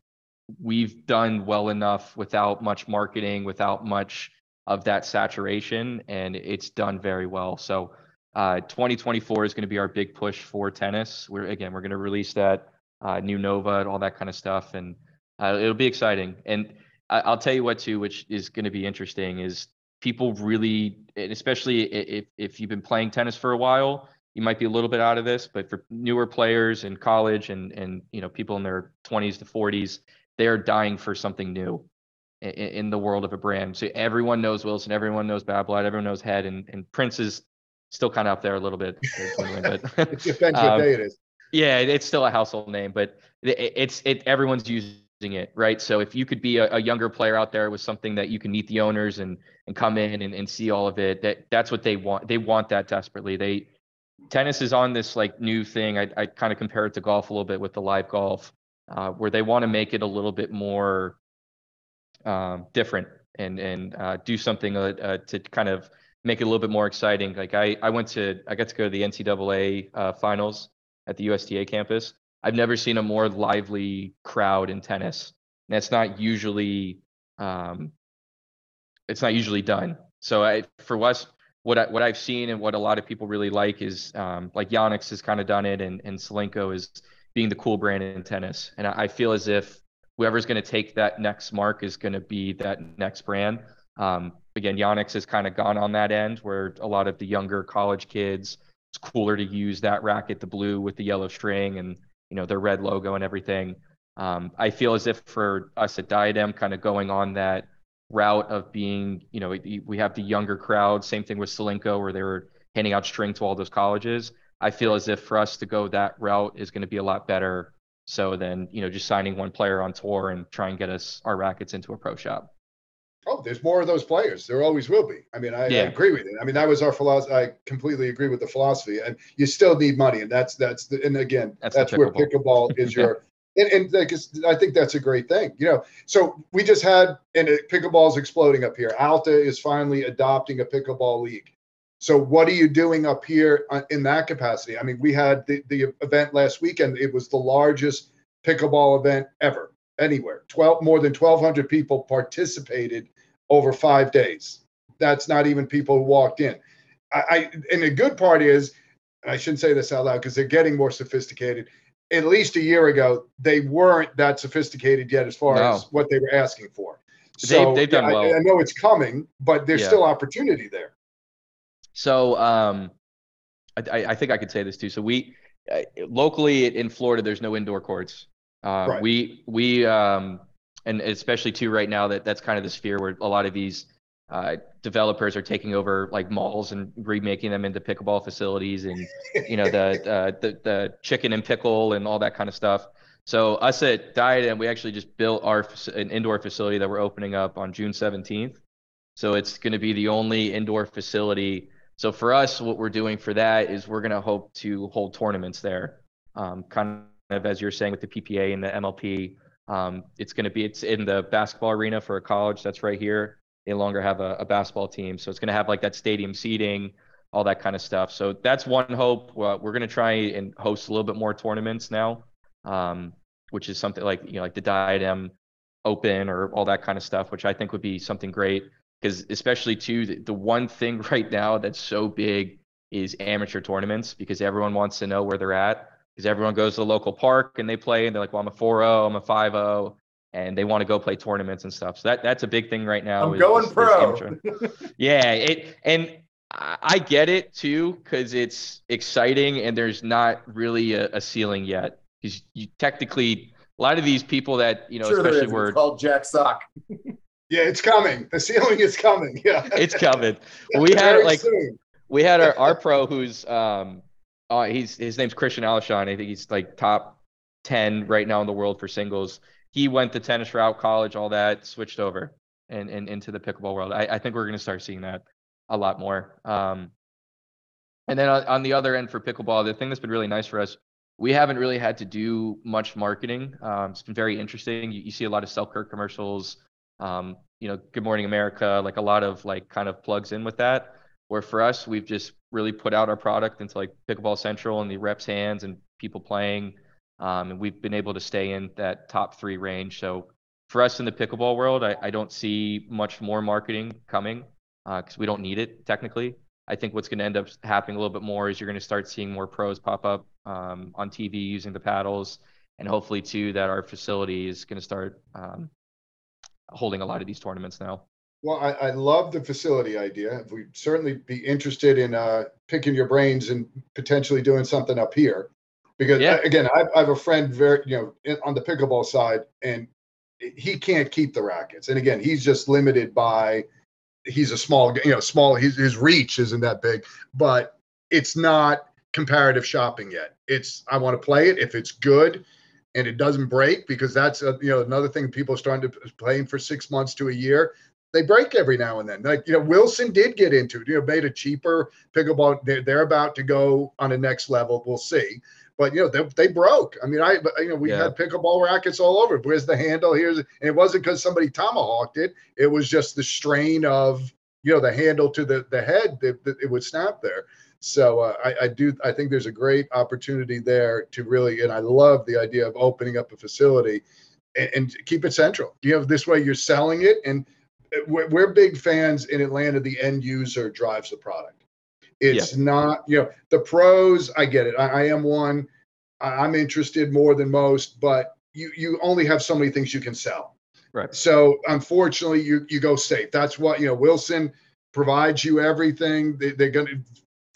we've done well enough without much marketing, without much of that saturation, and it's done very well. So uh, 2024 is going to be our big push for tennis. We're again, we're going to release that uh, new Nova and all that kind of stuff, and uh, it'll be exciting. And I, will tell you what too, which is going to be interesting, is people really, and especially if if you've been playing tennis for a while, you might be a little bit out of this, but for newer players in college and and you know people in their 20s to 40s, they are dying for something new in, in the world of a brand. So everyone knows Wilson, everyone knows Babolat, everyone knows Head, and and Prince is still kind of up there a little bit. but, depends um, what day it is. Yeah, it's still a household name, but it, it's it everyone's using it, right? So if you could be a, a, younger player out there with something that you can meet the owners and and come in and, and see all of it, that that's what they want. They want that desperately. They tennis is on this like new thing. I I kind of compare it to golf a little bit with the live golf, uh, where they want to make it a little bit more um, different and and uh, do something uh, uh to kind of make it a little bit more exciting. Like I, I went to, I got to go to the NCAA uh, finals at the USTA campus. I've never seen a more lively crowd in tennis. And that's not usually, um, it's not usually done. So I, for us, what I, what I've seen and what a lot of people really like is um, like Yonex has kind of done it, and and Solinco is being the cool brand in tennis. And I, I feel as if whoever's going to take that next mark is going to be that next brand. Um, again, Yonex has kind of gone on that end where a lot of the younger college kids, it's cooler to use that racket, the blue with the yellow string and you know their red logo and everything. Um, I feel as if for us at Diadem, kind of going on that route of being, you know, we have the younger crowd. Same thing with Solinco, where they were handing out string to all those colleges. I feel as if for us to go that route is going to be a lot better. So than you know just signing one player on tour and try and get us our rackets into a pro shop. Oh, there's more of those players. There always will be. I mean, I, yeah. I agree with it. I mean, that was our philosophy. I completely agree with the philosophy. And you still need money, and that's that's the, and again, that's, that's where pickleball is your. and, and like, I think that's a great thing. You know, so we just had and pickleball is exploding up here. Alta is finally adopting a pickleball league. So what are you doing up here uh, in that capacity? I mean, we had the, the event last weekend. It was the largest pickleball event ever anywhere. 12 more than 1200 people participated over 5 days. That's not even people who walked in. I, I and the good part is I shouldn't say this out loud because they're getting more sophisticated. At least a year ago, they weren't that sophisticated yet as far no. as what they were asking for. So they've, they've done well. I, I, know it's coming, but there's yeah. still opportunity there. So um, I, I, think I could say this too. So we uh, locally in Florida, there's no indoor courts. Uh, right. We we um, and especially too right now that that's kind of the sphere where a lot of these uh, developers are taking over like malls and remaking them into pickleball facilities and you know the, uh, the the chicken and pickle and all that kind of stuff. So us at Diadem, we actually just built our an indoor facility that we're opening up on June 17th. So it's going to be the only indoor facility so for us, what we're doing for that is we're going to hope to hold tournaments there, um, kind of as you're saying with the PPA and the MLP. Um, it's going to be it's in the basketball arena for a college that's right here. They no longer have a, a basketball team, so it's going to have like that stadium seating, all that kind of stuff. So that's one hope. Uh, we're going to try and host a little bit more tournaments now, um, which is something like you know like the Diadem Open or all that kind of stuff, which I think would be something great because especially too the, the one thing right now that's so big is amateur tournaments because everyone wants to know where they're at because everyone goes to the local park and they play and they're like well i'm a 4-0 i'm a 5-0 and they want to go play tournaments and stuff so that that's a big thing right now i'm is, going is, pro is yeah it and I get it too because it's exciting and there's not really a, a ceiling yet because you technically a lot of these people that you know sure especially were called Jack Sock Yeah, it's coming. The ceiling is coming. Yeah, it's coming. we had like soon. we had our our pro who's um uh, he's his name's Christian Alshon. I think he's like top ten right now in the world for singles. He went the tennis route, college, all that, switched over and, and into the pickleball world. I, I think we're going to start seeing that a lot more. Um, and then on, on the other end for pickleball, the thing that's been really nice for us, we haven't really had to do much marketing. Um, it's been very interesting. You, you see a lot of Selkirk commercials um, you know, Good Morning America, like a lot of like kind of plugs in with that. Where for us, we've just really put out our product into like Pickleball Central and the reps' hands and people playing, um, and we've been able to stay in that top three range. So for us in the pickleball world, I, I don't see much more marketing coming because uh, we don't need it technically. I think what's going to end up happening a little bit more is you're going to start seeing more pros pop up um, on TV using the paddles, and hopefully too that our facility is going to start um, holding a lot of these tournaments now. Well, I, I love the facility idea. We'd certainly be interested in uh, picking your brains and potentially doing something up here. Because yeah. again, I, I have a friend very, you know, on the pickleball side, and he can't keep the rackets. And again, he's just limited by he's a small, you know, small. His his reach isn't that big, but it's not comparative shopping yet. It's I want to play it if it's good and it doesn't break because that's a, you know another thing people are starting to playing for six months to a year they break every now and then. Like you know wilson did get into it. You know made a cheaper pickleball. They're, they're about to go on a next level. We'll see. But you know they, they broke. I mean i you know we yeah. had pickleball rackets all over. Where's the handle? Here's and it wasn't because somebody tomahawked it. It was just the strain of you know the handle to the the head that, that it would snap there. So uh, I, I, do. I think there's a great opportunity there to really, and I love the idea of opening up a facility and, and keep it central. You know, this way you're selling it, and we're, we're, big fans in Atlanta. The end user drives the product. It's yeah. not, you know, the pros. I get it. I, I am one. I'm interested more than most, but you you only have so many things you can sell. Right. So unfortunately, you you go safe. That's what you know. Wilson provides you everything. They, are going to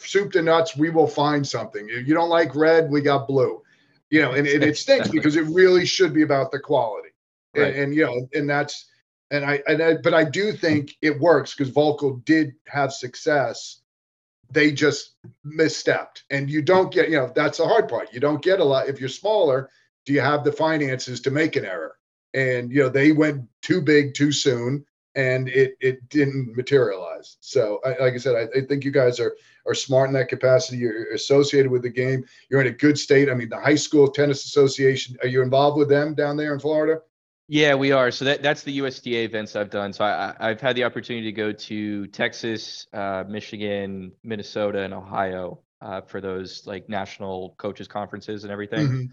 soup to nuts, we will find something. If you don't like red, we got blue. You know, and, and it stinks because it really should be about the quality. Right. And, and, you know, and that's And I, and I but I do think it works because Volkl did have success. They just misstepped, and you don't get you know that's the hard part. You don't get a lot if you're smaller. Do you have the finances to make an error? And you know they went too big too soon, and it it didn't materialize. So I, like I said, I, I think you guys are are smart in that capacity. You're associated with the game. You're in a good state. I mean, the high school tennis association. Are you involved with them down there in Florida? Yeah, we are. So that that's the USTA events I've done. So I, I've had the opportunity to go to Texas, uh, Michigan, Minnesota, and Ohio uh, for those like national coaches conferences and everything. Mm-hmm.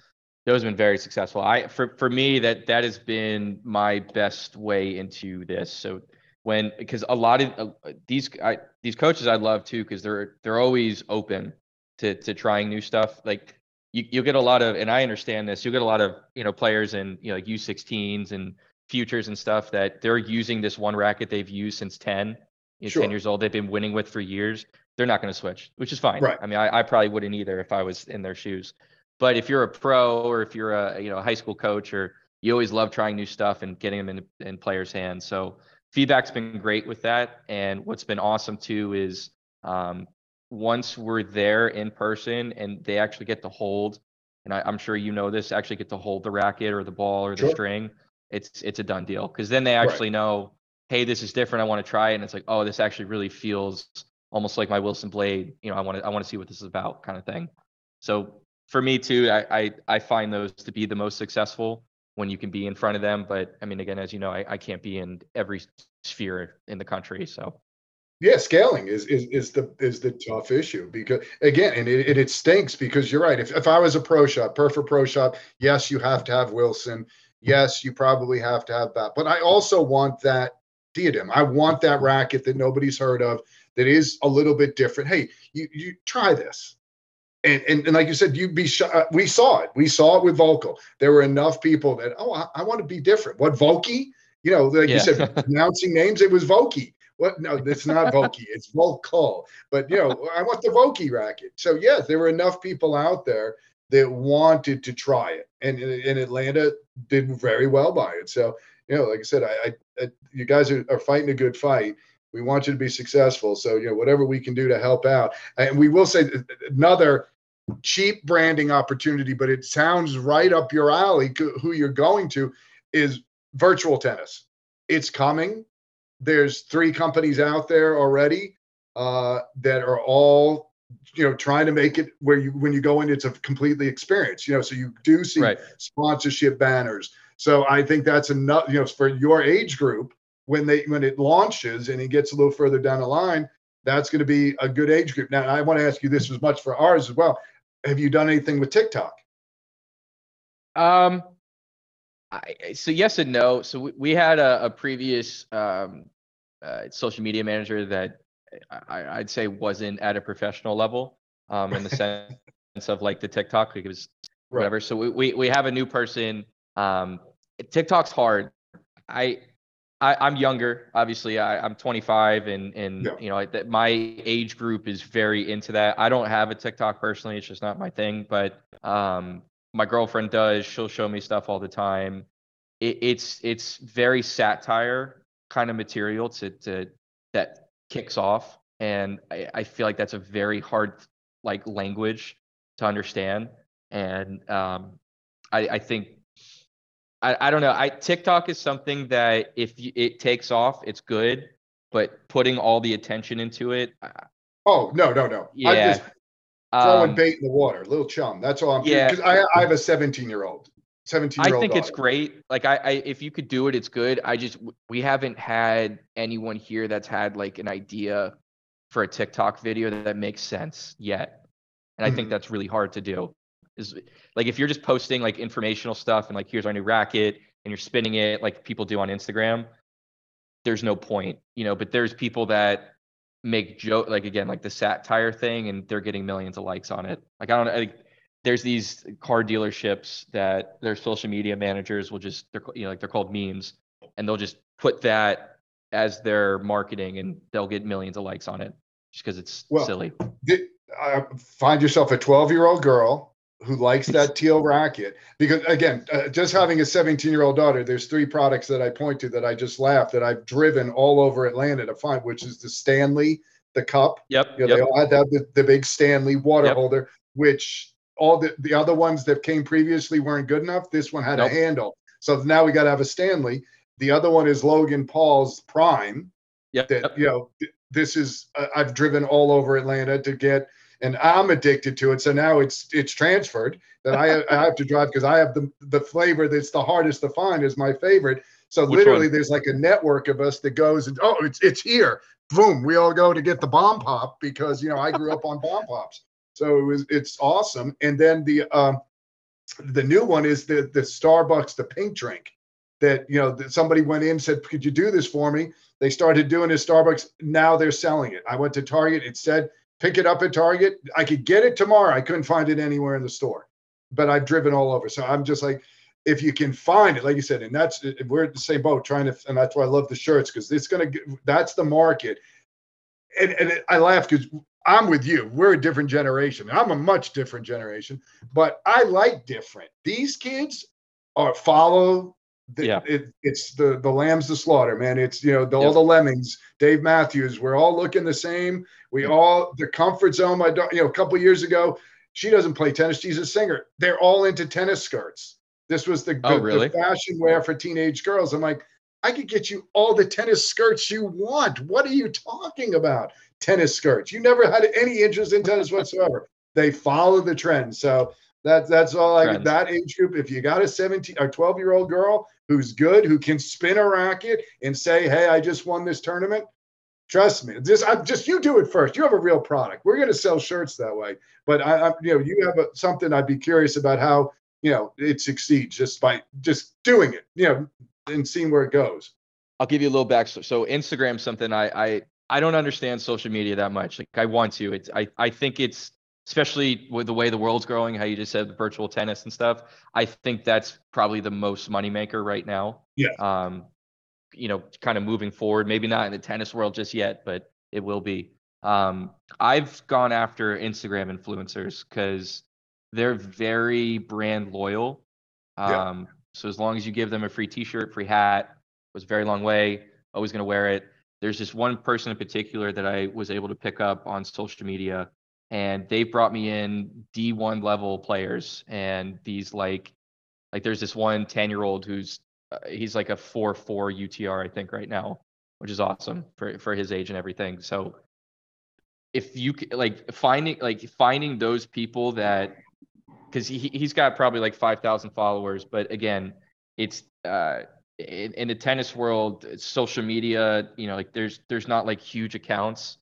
Those have been very successful. I for for me that that has been my best way into this. So when because a lot of uh, these I, these coaches I love too because they're they're always open to to trying new stuff. Like you, you'll get a lot of, and I understand this, you'll get a lot of, you know, players in, you know, like U16s and futures and stuff that they're using this one racket they've used since 10, you know, sure. 10 years old, they've been winning with for years. They're not going to switch, which is fine. Right. I mean, I, I probably wouldn't either if I was in their shoes. But if you're a pro or if you're a, you know, a high school coach or you always love trying new stuff and getting them in, in players' hands. So feedback's been great with that. And what's been awesome too is um, once we're there in person and they actually get to hold, and I, am sure you know this, actually get to hold the racket or the ball or the sure. string, it's it's a done deal because then they actually right. know, hey, this is different. I want to try it, and it's like, oh, this actually really feels almost like my Wilson Blade. You know, I want to I want to see what this is about, kind of thing. So for me too, I, I I find those to be the most successful when you can be in front of them. But I mean, again, as you know, I, I can't be in every sphere in the country, so yeah, scaling is is is the is the tough issue because again, and it, it, it stinks because you're right. If if I was a pro shop, perfect pro shop, yes, you have to have Wilson. Yes, you probably have to have that. But I also want that diadem. I want that racket that nobody's heard of that is a little bit different. Hey, you you try this. And, and, and like you said, you'd be sh- uh, we saw it. We saw it with Volkl. There were enough people that, oh, I, I want to be different. What Volky? You know, like yeah. you said, pronouncing names, it was Volky. What? No, it's not Vokey. It's Volkl. But you know, I want the Vokey racket. So yes, there were enough people out there that wanted to try it, and in Atlanta did very well by it. So you know, like I said, I, I, I you guys are, are fighting a good fight. We want you to be successful. So you know, whatever we can do to help out, and we will say another cheap branding opportunity, but it sounds right up your alley. Who you're going to is virtual tennis. It's coming there's three companies out there already uh, that are all you know trying to make it where you when you go in it's a completely experience you know so you do see right. sponsorship banners. So i think that's enough you know for your age group when they when it launches and it gets a little further down the line that's going to be a good age group. Now i want to ask you this as much for ours as well. Have you done anything with tiktok? Um I, so yes and no. So we, we had a, a previous um, uh, social media manager that I, would say wasn't at a professional level um, in the sense of like the TikTok. Like it was whatever. Right. So we, we, we have a new person. Um, TikTok's hard. I, I am younger. Obviously, I, I'm 25, and and yeah. you know that my age group is very into that. I don't have a TikTok personally; it's just not my thing. But um, my girlfriend does. She'll show me stuff all the time. It, it's it's very satire kind of material to to that kicks off, and I, I feel like that's a very hard like language to understand. And um, I, I think I, I don't know. I TikTok is something that if it takes off, it's good, but putting all the attention into it. Oh no no no! Yeah. I'm just throwing um, bait in the water, little chum. That's all I'm. Yeah. Because I, I have a 17 year old. 17 I think daughter. it's great. Like I, I, if you could do it, it's good. I just we haven't had anyone here that's had like an idea for a TikTok video that, that makes sense yet. And I mm-hmm. think that's really hard to do. Is like if you're just posting like informational stuff and like here's our new racket and you're spinning it like people do on Instagram, there's no point, you know, but there's people that make joke like again like the satire thing and they're getting millions of likes on it. Like i don't know there's these car dealerships that their social media managers will just they're you know like they're called memes and they'll just put that as their marketing and they'll get millions of likes on it just because it's well, silly. did, uh, find yourself a 12 year old girl who likes that teal racket because again uh, just having a 17 year old daughter there's three products that i point to that i just laughed that i've driven all over atlanta to find which is the stanley the cup Yep. you know, yep. they all had that the, the big stanley water Yep. holder which all the, the other ones that came previously weren't good enough this one had Nope. a handle so now we got to have a stanley the other one is logan paul's prime Yep. that you know th- this is uh, I've driven all over Atlanta to get and I'm addicted to it so now it's it's transferred that I I have to drive because I have the the flavor that's the hardest to find is my favorite so Which literally one? there's like a network of us that goes and oh it's it's here boom we all go to get the bomb pop because you know I grew up on bomb pops so it was it's awesome and then the um the new one is the the Starbucks the pink drink that you know that somebody went in and said could you do this for me they started doing it at Starbucks. Now they're selling it. I went to Target. It said pick it up at Target. I could get it tomorrow. I couldn't find it anywhere in the store, but I've driven all over. So I'm just like, if you can find it, like you said, and that's we're at the same boat trying to, and that's why I love the shirts because it's gonna. That's the market, and and I laugh because I'm with you. We're a different generation. I'm a much different generation, but I like different. These kids are follow. The, Yeah. it, it's the the lambs to slaughter, man. It's you know the, all the lemmings. Dave Matthews. We're all looking the same. We all the comfort zone. My daughter, you know, a couple years ago, she doesn't play tennis. She's a singer. They're all into tennis skirts. This was the, Oh, the, really? the fashion wear for teenage girls. I'm like, I could get you all the tennis skirts you want. What are you talking about? Tennis skirts. You never had any interest in tennis whatsoever. They follow the trend. So that's that's all I Trends. that age group. If you got a 17 or 12 year old girl who's good, who can spin a racket and say, Hey, I just won this tournament. Trust me, just I just you do it first. You have a real product. We're going to sell shirts that way. But I, I you know, you have a, something. I'd be curious about how you know it succeeds just by just doing it. You know, and seeing where it goes. I'll give you a little backstory. So Instagram's something I I I don't understand social media that much. Like I want to. It's I I think it's especially with the way the world's growing, how you just said the virtual tennis and stuff. I think that's probably the most moneymaker right now. Yeah. Um, you know, kind of moving forward. Maybe not in the tennis world just yet, but it will be. Um, I've gone after Instagram influencers because they're very brand loyal. Yeah. Um, so as long as you give them a free T-shirt, free hat, was a very long way. Always going to wear it. There's just one person in particular that I was able to pick up on social media, and they've brought me in D1 level players, and these like, like there's this one 10 year old who's uh, he's like a 4-4 UTR I think right now, which is awesome for for his age and everything. So if you like finding like finding those people that because he he's got probably like 5,000 followers, but again, it's uh in, in the tennis world, social media, you know, like there's there's not like huge accounts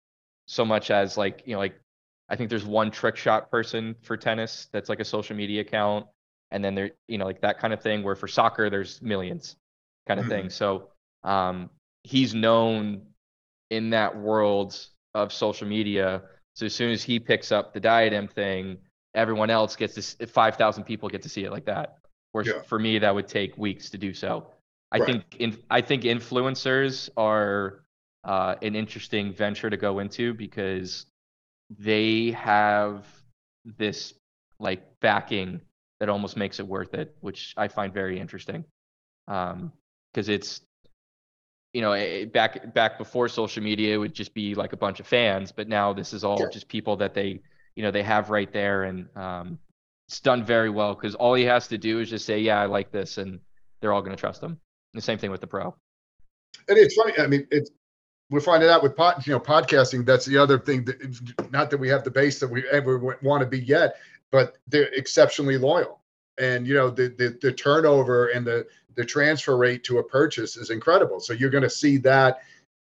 so much as like, you know, like I think there's one trick shot person for tennis that's like a social media account. And then there, you know, like that kind of thing where for soccer there's millions kind of thing. So um he's known in that world of social media. So as soon as he picks up the diadem thing, everyone else gets this 5,000 people get to see it like that. Whereas Yeah. for me, that would take weeks to do so. I Right. think in, I think influencers are uh, an interesting venture to go into because they have this like backing that almost makes it worth it, which I find very interesting. Um, because it's you know eh, back back before social media it would just be like a bunch of fans, but now this is all Sure. just people that they you know they have right there, and um, it's done very well because all he has to do is just say, yeah, I like this, and they're all going to trust him. And the same thing with the pro. And it's funny. I mean, it's we're finding out with pod, you know, podcasting. That's the other thing. That not that we have the base that we ever want to be yet, but they're exceptionally loyal. And you know, the the, the turnover and the the transfer rate to a purchase is incredible. So you're going to see that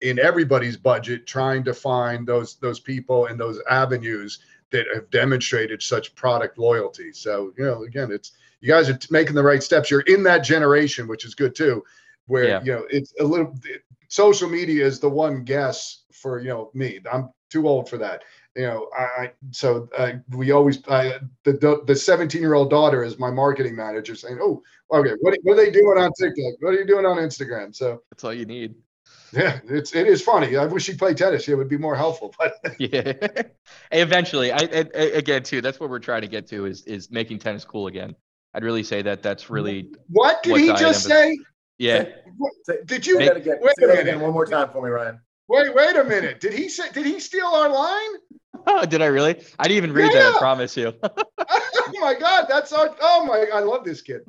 in everybody's budget, trying to find those those people and those avenues that have demonstrated such product loyalty. So you know, again, it's you guys are making the right steps. You're in that generation, which is good too where Yeah. you know it's a little social media is the one guess for you know me i'm too old for that you know i so uh, we always I, the the 17 year old daughter is my marketing manager saying oh okay what, what are they doing on tiktok what are you doing on instagram so That's all you need. Yeah, it's it is funny. I wish he played tennis. It would be more helpful. But yeah, eventually, I, I, again too. That's what we're trying to get to is is making tennis cool again. I'd really say that that's really what did he just say? Yeah. Did you Make, again, wait a minute? One more time for me, Ryan. Wait, wait a minute. Did he say? Did he steal our line? Oh, did I really? I didn't even read yeah. that. I promise you. oh my God, that's our. Oh my, I love this kid.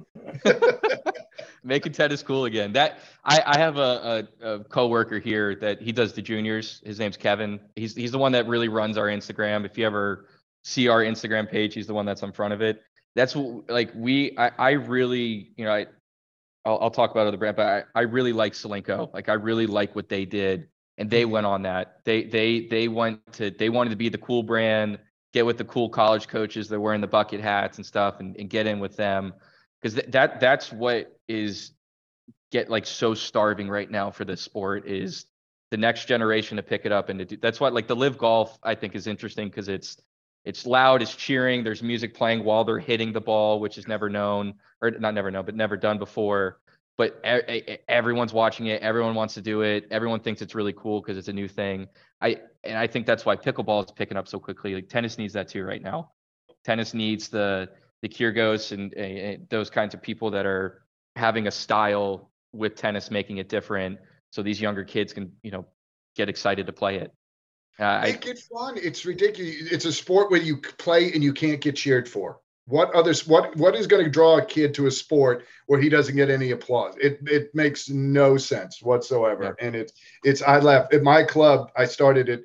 Making tennis cool again. That I, I have a, a, a coworker here that he does the juniors. His name's Kevin. He's he's the one that really runs our Instagram. If you ever see our Instagram page, he's the one that's in front of it. That's what like we. I I really you know I. I'll, I'll talk about other brand, but I, I really like Solinco. Oh. Like I really like what they did and they mm-hmm. went on that. They they they went to they wanted to be the cool brand, get with the cool college coaches that are wearing the bucket hats and stuff, and, and get in with them because th- that that's what is get like so starving right now for this sport is the next generation to pick it up and to do that's what like the live golf I think is interesting because it's it's loud, it's cheering, there's music playing while they're hitting the ball, which is never known or not never known, but never done before but everyone's watching it. Everyone wants to do it. Everyone thinks it's really cool because it's a new thing. I and I think that's why pickleball is picking up so quickly. Like tennis needs that too right now. Tennis needs the the Kyrgios and, and those kinds of people that are having a style with tennis, making it different, so these younger kids can you know get excited to play it. Uh, Make I, it fun. It's ridiculous. It's a sport where you play and you can't get cheered for. What others? What what is going to draw a kid to a sport where he doesn't get any applause? It it makes no sense whatsoever. Yeah. And it's it's I left at my club. I started it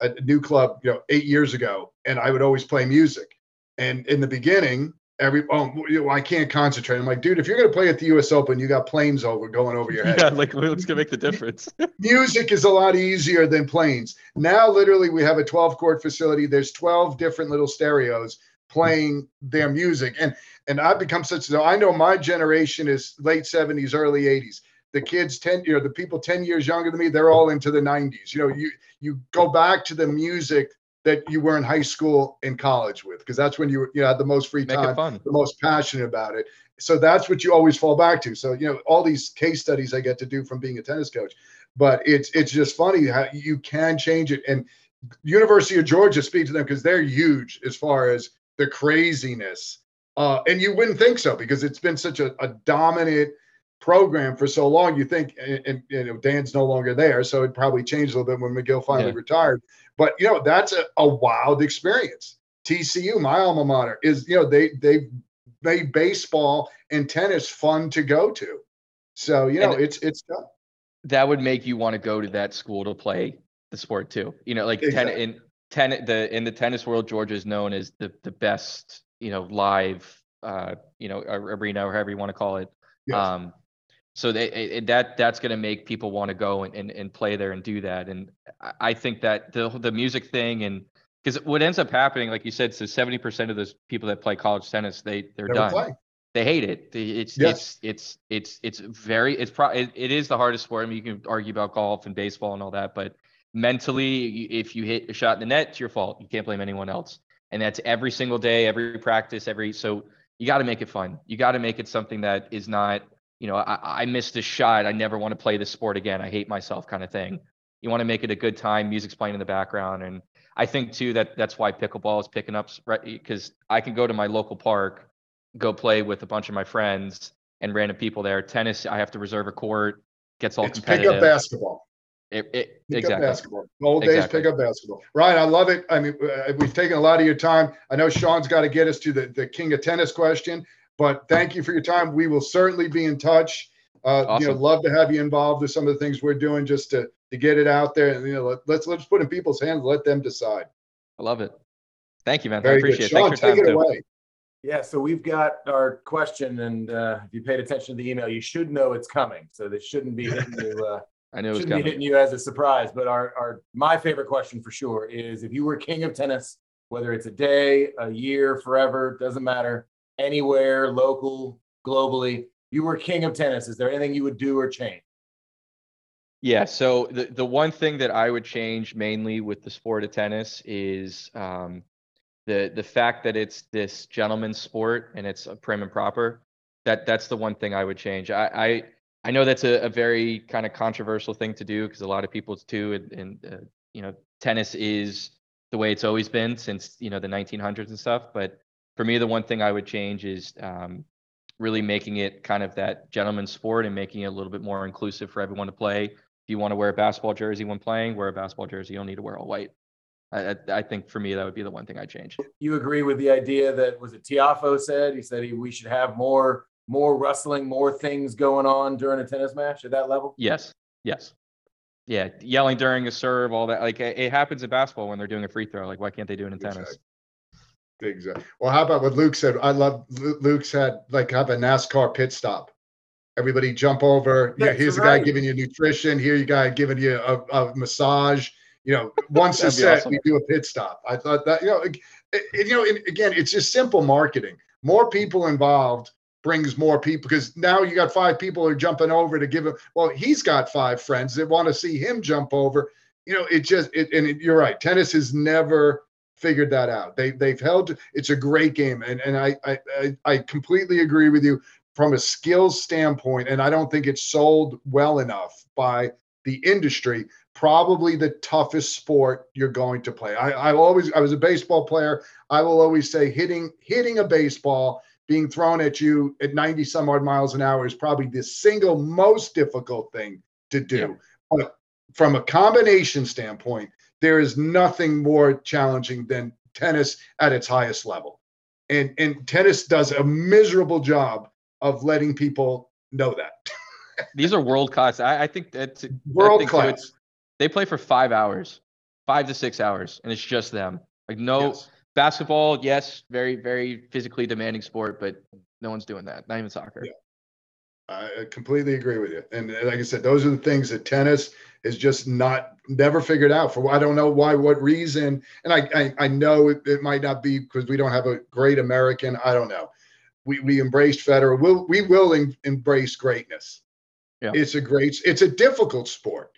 a new club, you know, eight years ago, and I would always play music. And in the beginning, every oh you know, I can't concentrate. I'm like, dude, if you're gonna play at the U.S. Open, you got planes over going over your head. Yeah, like what's gonna make the difference? Music is a lot easier than planes. Now, literally, we have a 12 court facility. There's 12 different little stereos playing their music. And and I've become such a I know my generation is late 70s, early 80s. The kids 10, you know, the people 10 years younger than me, they're all into the 90s. You know, you you go back to the music that you were in high school and college with, because that's when you you know, had the most free time, the most passionate about it. So that's what you always fall back to. So, you know, all these case studies I get to do from being a tennis coach. But it's it's just funny how you can change it. And University of Georgia, speak to them because they're huge as far as the craziness. Uh, and you wouldn't think so because it's been such a, a dominant program for so long. You think, and, and, you know, Dan's no longer there, so it probably changed a little bit when Magill finally yeah. retired. But you know, that's a, a wild experience. TCU, my alma mater, is you know they they made baseball and tennis fun to go to. So you know, and it's it's tough. That would make you want to go to that school to play the sport too. You know, like exactly. ten in ten the in the tennis world, Georgia is known as the the best you know live uh you know arena or however you want to call it. Yes. Um, so they, it, that that's going to make people want to go and, and, and play there and do that. And I think that the the music thing and because what ends up happening, like you said, so seventy percent of those people that play college tennis, they they're Never done. Play. They hate it. It's yes. it's it's it's it's very it's pro it, it is the hardest sport. I mean, you can argue about golf and baseball and all that, but mentally, if you hit a shot in the net, it's your fault. You can't blame anyone else. And that's every single day, every practice, every so you got to make it fun. You got to make it something that is not, you know, I, I missed a shot. I never want to play this sport again. I hate myself kind of thing. You want to make it a good time. Music's playing in the background, and I think too that that's why pickleball is picking up, right? Because I can go to my local park, go play with a bunch of my friends and random people there. Tennis, I have to reserve a court. Gets all it's competitive. Pick up basketball. It, it, pick exactly. up basketball. Old days, exactly. pick up basketball. Ryan, I love it. I mean, uh, we've taken a lot of your time. I know Shaun's got to get us to the, the king of tennis question, but thank you for your time. We will certainly be in touch. Uh, awesome. You know, love to have you involved with some of the things we're doing just to to get it out there. And you know, let, us let's, let's put in people's hands. Let them decide. I love it. Thank you, man. Very I appreciate good. it. Shaun, Thanks for take it too. away. Yeah, so we've got our question, and uh, if you paid attention to the email, you should know it's coming. So this shouldn't be hitting you. Uh, I knew it was shouldn't be hitting you as a surprise. But our, our my favorite question for sure is if you were king of tennis, whether it's a day, a year, forever, doesn't matter, anywhere, local, globally, you were king of tennis. Is there anything you would do or change? Yeah. So the the one thing that I would change mainly with the sport of tennis is um, the the fact that it's this gentleman's sport and it's prim and proper. That that's the one thing I would change. I, I I know that's a, a very kind of controversial thing to do because a lot of people too, and, and uh, you know, tennis is the way it's always been since you know the 1900s and stuff. But for me, the one thing I would change is um, really making it kind of that gentleman's sport and making it a little bit more inclusive for everyone to play. If you want to wear a basketball jersey when playing, wear a basketball jersey. You don't need to wear all white. I, I, think for me that would be the one thing I change. You agree with the idea that was it Tiafoe said he said he, we should have more more wrestling, more things going on during a tennis match at that level. Yes, yes, yeah, yelling during a serve, all that. Like it, it happens in basketball when they're doing a free throw. Like why can't they do it in tennis? Exactly. Well, how about what Luke said? I love Luke said like have a NASCAR pit stop. Everybody jump over. Yeah, here's right. a guy giving you nutrition. Here you guy giving you a, a massage you know, once a set, awesome. we do a pit stop. I thought that, you know, it, it, you know, again, it's just simple marketing. More people involved brings more people because now you got five people who are jumping over to give him. Well, he's got five friends that want to see him jump over. You know, it just, it, and it, you're right. Tennis has never figured that out. They they've held. It's a great game, and and I I I completely agree with you from a skills standpoint. And I don't think it's sold well enough by the industry probably the toughest sport you're going to play. I, I always I was a baseball player. I will always say hitting hitting a baseball being thrown at you at 90 some odd miles an hour is probably the single most difficult thing to do. Yeah. But from a combination standpoint, there is nothing more challenging than tennis at its highest level. And and tennis does a miserable job of letting people know that. These are world class. I, I think that's world class they play for five hours, five to six hours, and it's just them. Like no yes. basketball, yes, very very physically demanding sport, but no one's doing that. Not even soccer. Yeah. I completely agree with you. And like I said, those are the things that tennis is just not never figured out for. I don't know why, what reason. And I I, I know it, it, might not be because we don't have a great American. I don't know. We we embraced Federer. We'll, we will in, embrace greatness. Yeah. It's a great. It's a difficult sport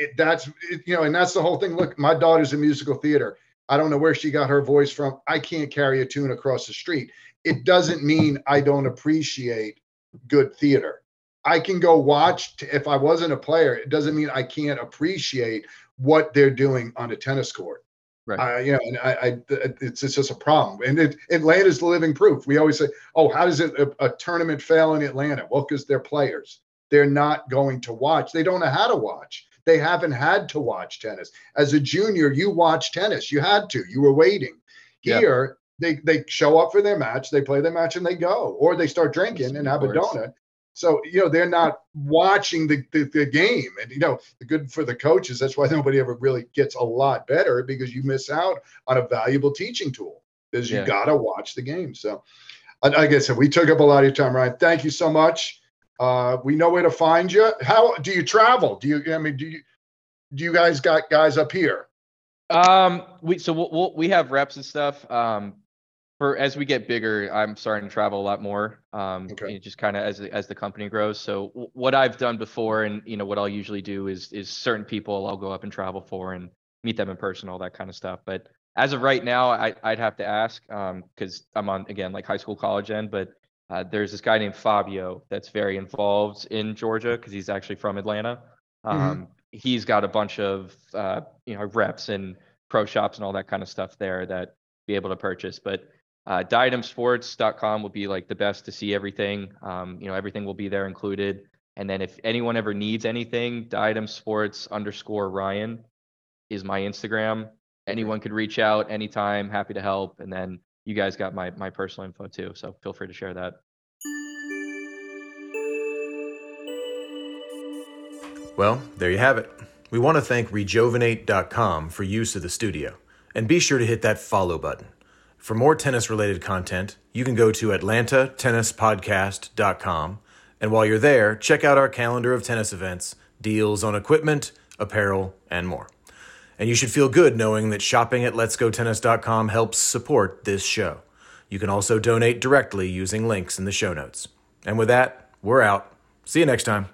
it, that's it, you know, and that's the whole thing. Look, my daughter's in musical theater. I don't know where she got her voice from. I can't carry a tune across the street. It doesn't mean I don't appreciate good theater. I can go watch if I wasn't a player. It doesn't mean I can't appreciate what they're doing on a tennis court. Right. I, you know, and I, I it's, it's just a problem. And it, Atlanta's the living proof. We always say, "Oh, how does it a, a tournament fail in Atlanta?" Well, because they're players. They're not going to watch. They don't know how to watch they haven't had to watch tennis. As a junior, you watch tennis. You had to. You were waiting. Here, they they show up for their match, they play their match, and they go, or they start drinking and have a donut. So you know they're not watching the, the, the game, and you know the good for the coaches. That's why nobody ever really gets a lot better because you miss out on a valuable teaching tool because you yeah. got to watch the game. So, like I said, we took up a lot of your time, Ryan. Thank you so much. Uh, we know where to find you. How do you travel? Do you? I mean, do you? Do you guys got guys up here? Um, we so we'll, we'll, we have reps and stuff. Um, for as we get bigger, I'm starting to travel a lot more. Um, okay. just kind of as as the company grows. So w- what I've done before, and you know what I'll usually do is is certain people I'll go up and travel for and meet them in person, all that kind of stuff. But as of right now, I, I'd have to ask because um, I'm on again like high school, college end, but uh, there's this guy named Fabio that's very involved in Georgia because he's actually from Atlanta. Mm-hmm. Um, mm-hmm. He's got a bunch of uh, you know reps and pro shops and all that kind of stuff there that be able to purchase. But uh, diademsports.com will be like the best to see everything. Um, you know, everything will be there included. And then if anyone ever needs anything, diadem sports underscore Ryan is my Instagram. Anyone could reach out anytime. Happy to help. And then you guys got my my personal info too, so feel free to share that. Well, there you have it. We want to thank regeovinate.com for use of the studio. And be sure to hit that follow button. For more tennis related content, you can go to atlantatennispodcast.com. And while you're there, check out our calendar of tennis events, deals on equipment, apparel, and more. And you should feel good knowing that shopping at letsgotennis.com helps support this show. You can also donate directly using links in the show notes. And with that, we're out. See you next time.